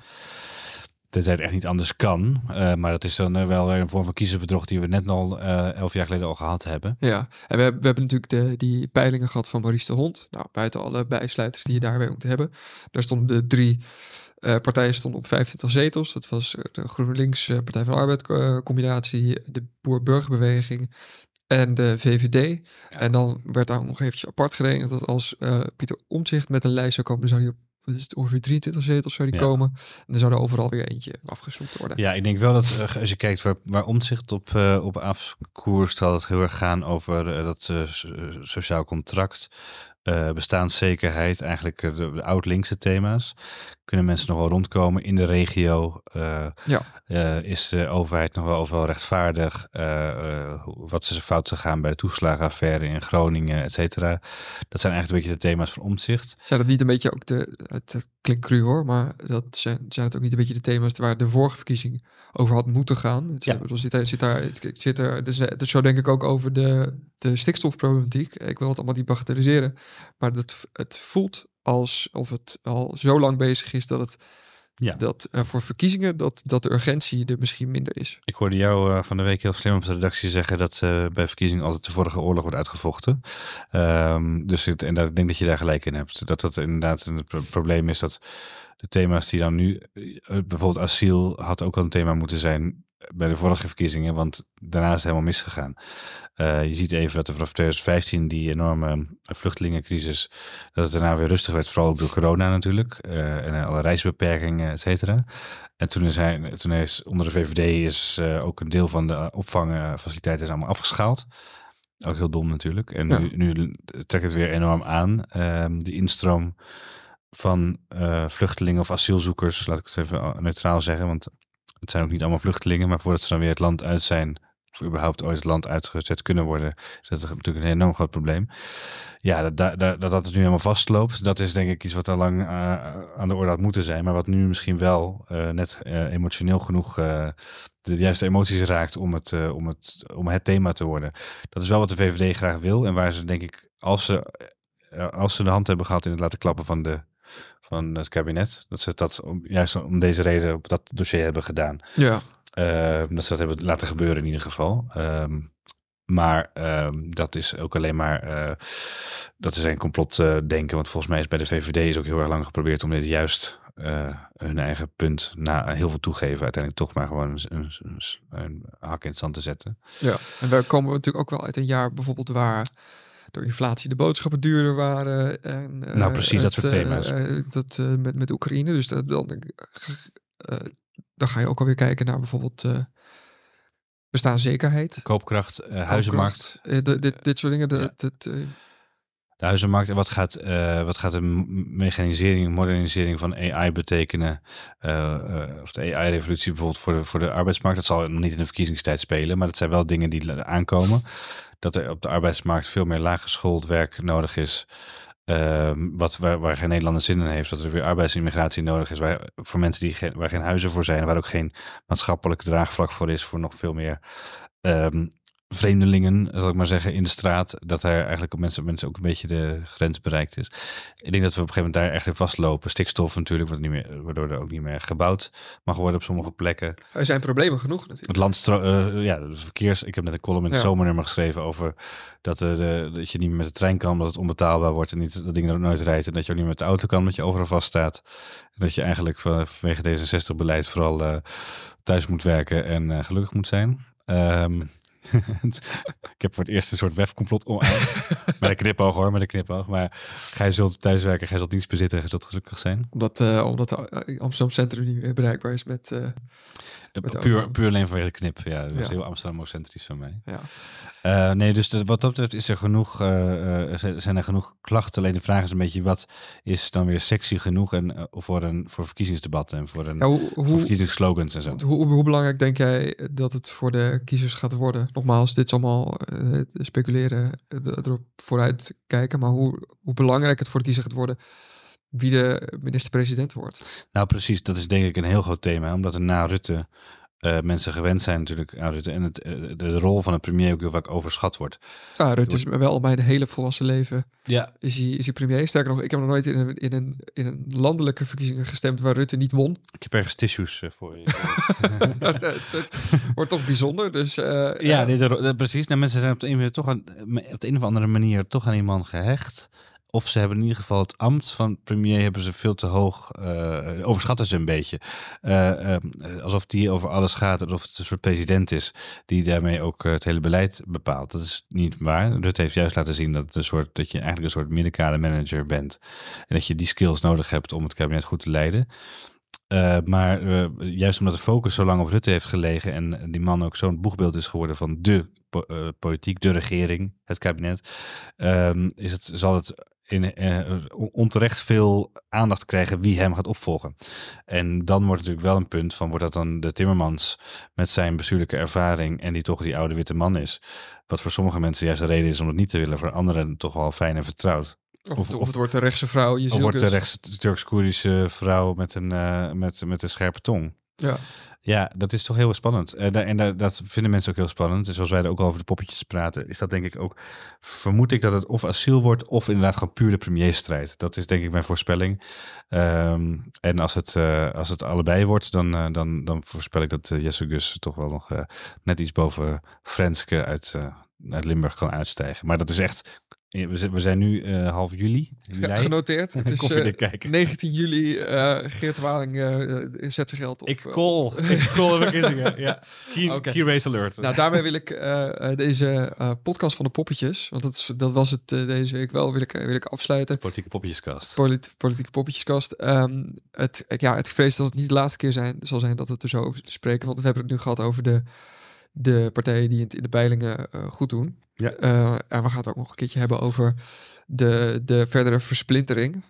Tenzij het echt niet anders kan. Eh, maar dat is dan eh, wel weer een vorm van kiezersbedrog die we net al eh, elf jaar geleden al gehad hebben. Ja, en we, hebben- we hebben natuurlijk de, die peilingen gehad van Maurice de Hond. Nou, buiten alle bijsluiters die je daarbij moet hebben. Daar stonden de drie eh, partijen stonden op 25 zetels. Dat was eh, de GroenLinks, eh, Partij van de Arbeid combinatie, de Boer-Burgerbeweging en de VVD. En dan werd daar nog eventjes apart gerekend dat als Pieter Omtzigt met een lijst zou komen, dan zou hij op het, ongeveer 23 zetels zou die Ja. komen. En dan zou er overal weer eentje afgezocht worden. Ja, ik denk wel dat als je kijkt waar, waar Omtzigt op, eh op afkoerst, zal het heel erg gaan over dat so- sociaal contract, bestaanszekerheid, eigenlijk de, de oud-linkse thema's. Kunnen mensen nog wel rondkomen in de regio? Eh, Ja. eh, is de overheid nog wel overal rechtvaardig? Eh, wat is er fout gegaan bij de toeslagenaffaire in Groningen, et cetera? Dat zijn eigenlijk een beetje de thema's van Omtzigt. Zijn dat niet een beetje ook de, het, klinkt cru hoor, maar dat zijn, zijn het ook niet een beetje de thema's waar de vorige verkiezing over had moeten gaan? Het, Ja. bedoel, zit, daar- zit daar, zit er, dus, het zo denk ik ook over de, de stikstofproblematiek. Ik wil het allemaal niet bagatelliseren, maar dat, het voelt alsof het al zo lang bezig is dat het Ja. dat voor verkiezingen dat, dat de urgentie er misschien minder is. Ik hoorde jou eh, van de week heel slim op de redactie zeggen dat eh, bij verkiezingen altijd de vorige oorlog wordt uitgevochten. Ehm, dus het, en dat, ik denk dat je daar gelijk in hebt. Dat dat inderdaad een pro- probleem is dat de thema's die dan nu, eh, bijvoorbeeld asiel, had ook al een thema moeten zijn bij de vorige verkiezingen, want daarna is het helemaal misgegaan. Eh, je ziet even dat er vanaf 2015 die enorme vluchtelingencrisis, dat het daarna weer rustig werd, vooral ook door corona natuurlijk, eh, en alle reisbeperkingen, et cetera. En toen is, hij, toen is onder de VVD is eh, ook een deel van de opvangfaciliteiten allemaal afgeschaald. Ook heel dom natuurlijk. En Ja. nu, nu trekt het weer enorm aan. Ehm de instroom van vluchtelingen of asielzoekers, laat ik het even neutraal zeggen, want het zijn ook niet allemaal vluchtelingen, maar voordat ze dan weer het land uit zijn, of überhaupt ooit het land uitgezet kunnen worden, is dat natuurlijk een enorm groot probleem. Ja, dat dat, dat, dat het nu helemaal vastloopt, dat is denk ik iets wat al lang eh, aan de orde had moeten zijn, maar wat nu misschien wel eh, net eh, emotioneel genoeg de juiste emoties raakt om het, om, het, om het thema te worden. Dat is wel wat de VVD graag wil en waar ze denk ik, als ze, als ze de hand hebben gehad in het laten klappen van, de, van het kabinet, dat ze dat om, juist om deze reden op dat dossier hebben gedaan. Ja, Uh, dat ze dat hebben laten gebeuren in ieder geval. Um, maar um, dat is ook alleen maar, uh, dat is een complot uh, denken. Want volgens mij is bij de VVD is ook heel erg lang geprobeerd om dit juist eh, hun eigen punt na heel veel toegeven uiteindelijk toch maar gewoon een, een, een, hak in het zand te zetten. Ja, en we komen natuurlijk ook wel uit een jaar bijvoorbeeld waar door inflatie de boodschappen duurder waren. En, Nou, eh, precies, dat soort thema's. eh, dat eh, met, met Oekraïne. Dus dat, dan, dan ga je ook alweer kijken naar bijvoorbeeld bestaanszekerheid. Koopkracht, eh, huizenmarkt. Dit, dit soort dingen. Ja. De huizenmarkt en wat gaat, eh, wat gaat de mechanisering, modernisering van AI betekenen? Eh, eh, of de AI-revolutie bijvoorbeeld voor de, voor de arbeidsmarkt. Dat zal nog niet in de verkiezingstijd spelen, maar dat zijn wel dingen die aankomen. Dat er op de arbeidsmarkt veel meer laaggeschoold werk nodig is. Ehm, wat, waar, waar geen Nederlander zin in heeft, dat er weer arbeidsimmigratie nodig is. Waar, voor mensen die geen, waar geen huizen voor zijn, waar ook geen maatschappelijk draagvlak voor is, voor nog veel meer ehm, vreemdelingen, zal ik maar zeggen, in de straat. Dat er eigenlijk op mensen, mensen ook een beetje de grens bereikt is. Ik denk dat we op een gegeven moment daar echt in vastlopen. Stikstof natuurlijk, wat niet meer, waardoor er ook niet meer gebouwd mag worden op sommige plekken. er zijn problemen genoeg natuurlijk. Het landstro eh, ja, de verkeers. Ik heb net een column in het Ja. zomernummer geschreven over dat, eh, de, dat je niet meer met de trein kan, omdat het onbetaalbaar wordt en niet, dat dingen er nooit rijdt. En dat je ook niet meer met de auto kan, omdat je overal vast staat. En dat je eigenlijk van- vanwege D66-beleid vooral eh, thuis moet werken en gelukkig moet zijn. Ehm, ik heb voor het eerst een soort webcomplot om met een knipoog hoor, met een knipoog. Maar gij zult thuiswerken, gij zult dienst bezitten, gij zult gelukkig zijn. Omdat, eh omdat eh, Amsterdam Centrum niet meer bereikbaar is met... Met de puur, puur alleen vanwege de knip. Ja, dat Ja. heel Amsterdam-centrisch van mij. ja. Nee, dus de- wat dat betreft is er genoeg, zijn- er genoeg klachten. Alleen de vraag is een beetje, wat is dan weer sexy genoeg en, voor, een, voor verkiezingsdebatten en voor, een, Ja, hoe, voor hoe, verkiezingsslogans en zo. hoe, hoe belangrijk denk jij dat het voor de kiezers gaat worden? Nogmaals, dit is allemaal eh, speculeren, erop vooruit kijken. Maar hoe, hoe belangrijk het voor de kiezer gaat worden wie de minister-president wordt. Nou, precies. Dat is denk ik een heel groot thema. Omdat er na Rutte eh, mensen gewend zijn natuurlijk aan Rutte. En het, eh, de rol van een premier ook heel vaak overschat wordt. Ja, Rutte is wel mijn hele volwassen leven Ja, is hij, is hij premier. Sterker nog, ik heb nog nooit in een, in, een, in een landelijke verkiezingen gestemd waar Rutte niet won. ik heb ergens tissues eh, voor je. het, het- het wordt toch bijzonder. Dus eh, Ja, de- precies. Nou, mensen zijn op de, een, toch aan, op de een of andere manier toch aan iemand gehecht. Of ze hebben in ieder geval het ambt van premier hebben ze veel te hoog, eh, overschatten ze een beetje. Eh, eh, alsof die over alles gaat, alsof het een soort president is die daarmee ook het hele beleid bepaalt. Dat is niet waar. Rutte heeft juist laten zien dat, een soort, dat je eigenlijk een soort middenkade manager bent. En dat je die skills nodig hebt om het kabinet goed te leiden. Maar juist omdat de focus zo lang op Rutte heeft gelegen en die man ook zo'n boegbeeld is geworden van de po- politiek, de regering, het kabinet, ehm, is het, zal het in, eh, onterecht veel aandacht krijgen wie hem gaat opvolgen. En dan wordt het natuurlijk wel een punt van, wordt dat dan de Timmermans met zijn bestuurlijke ervaring en die toch die oude witte man is, wat voor sommige mensen juist de reden is om het niet te willen, voor anderen toch wel fijn en vertrouwd. of, of- of, het wordt de rechtse vrouw. Je Of wordt de dus, rechts Turks-Koerdische vrouw met een, eh, met, met een scherpe tong. Ja. Ja, dat is toch heel spannend. Eh, en da- dat vinden mensen ook heel spannend. Dus zoals wij er ook over de poppetjes praten, is dat denk ik ook. Vermoed ik dat het of asiel wordt, of inderdaad gewoon puur de premierstrijd. Dat is denk ik mijn voorspelling. Ehm, en als het, eh, als het allebei wordt, dan, eh, dan, dan voorspel ik dat Jesse Gus toch wel nog net iets boven Frenske uit, uit Limburg kan uitstijgen. Maar dat is echt. We zijn, nu eh, half juli. Ja, juli. genoteerd. Het is Koffiedik eh, kijken. 19 19 juli. eh, Geert Waling zet zijn geld op. Ik call. Ik call de verkiezingen. Ja. Key, Oké. key race alert. Nou, daarmee wil ik deze podcast van de poppetjes, want dat, is, dat was het deze week wel, wil ik, wil ik afsluiten. Politieke poppetjeskast. Polit- politieke poppetjeskast. Ehm, het, ja, het vrees dat het niet de laatste keer zijn, zal zijn dat we het er zo over spreken. Want we hebben het nu gehad over de, de partijen die het in de peilingen goed doen. Ja. Eh, en we gaan het ook nog een keertje hebben over de, de verdere versplintering.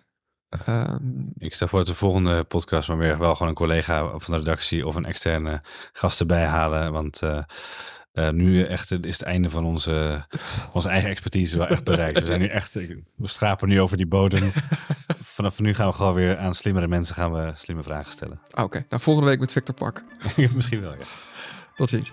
Ehm, Ik stel voor dat de volgende podcast maar weer wel gewoon een collega van de redactie of een externe gast erbij halen. Want eh, eh, nu echt is het einde van onze, onze eigen expertise wel echt bereikt. We zijn nu echt, we schrapen nu over die bodem. Vanaf nu gaan we gewoon weer aan slimmere mensen gaan we slimme vragen stellen. ah, Oké, nou volgende week met Victor Pak. Misschien wel, ja. Tot ziens.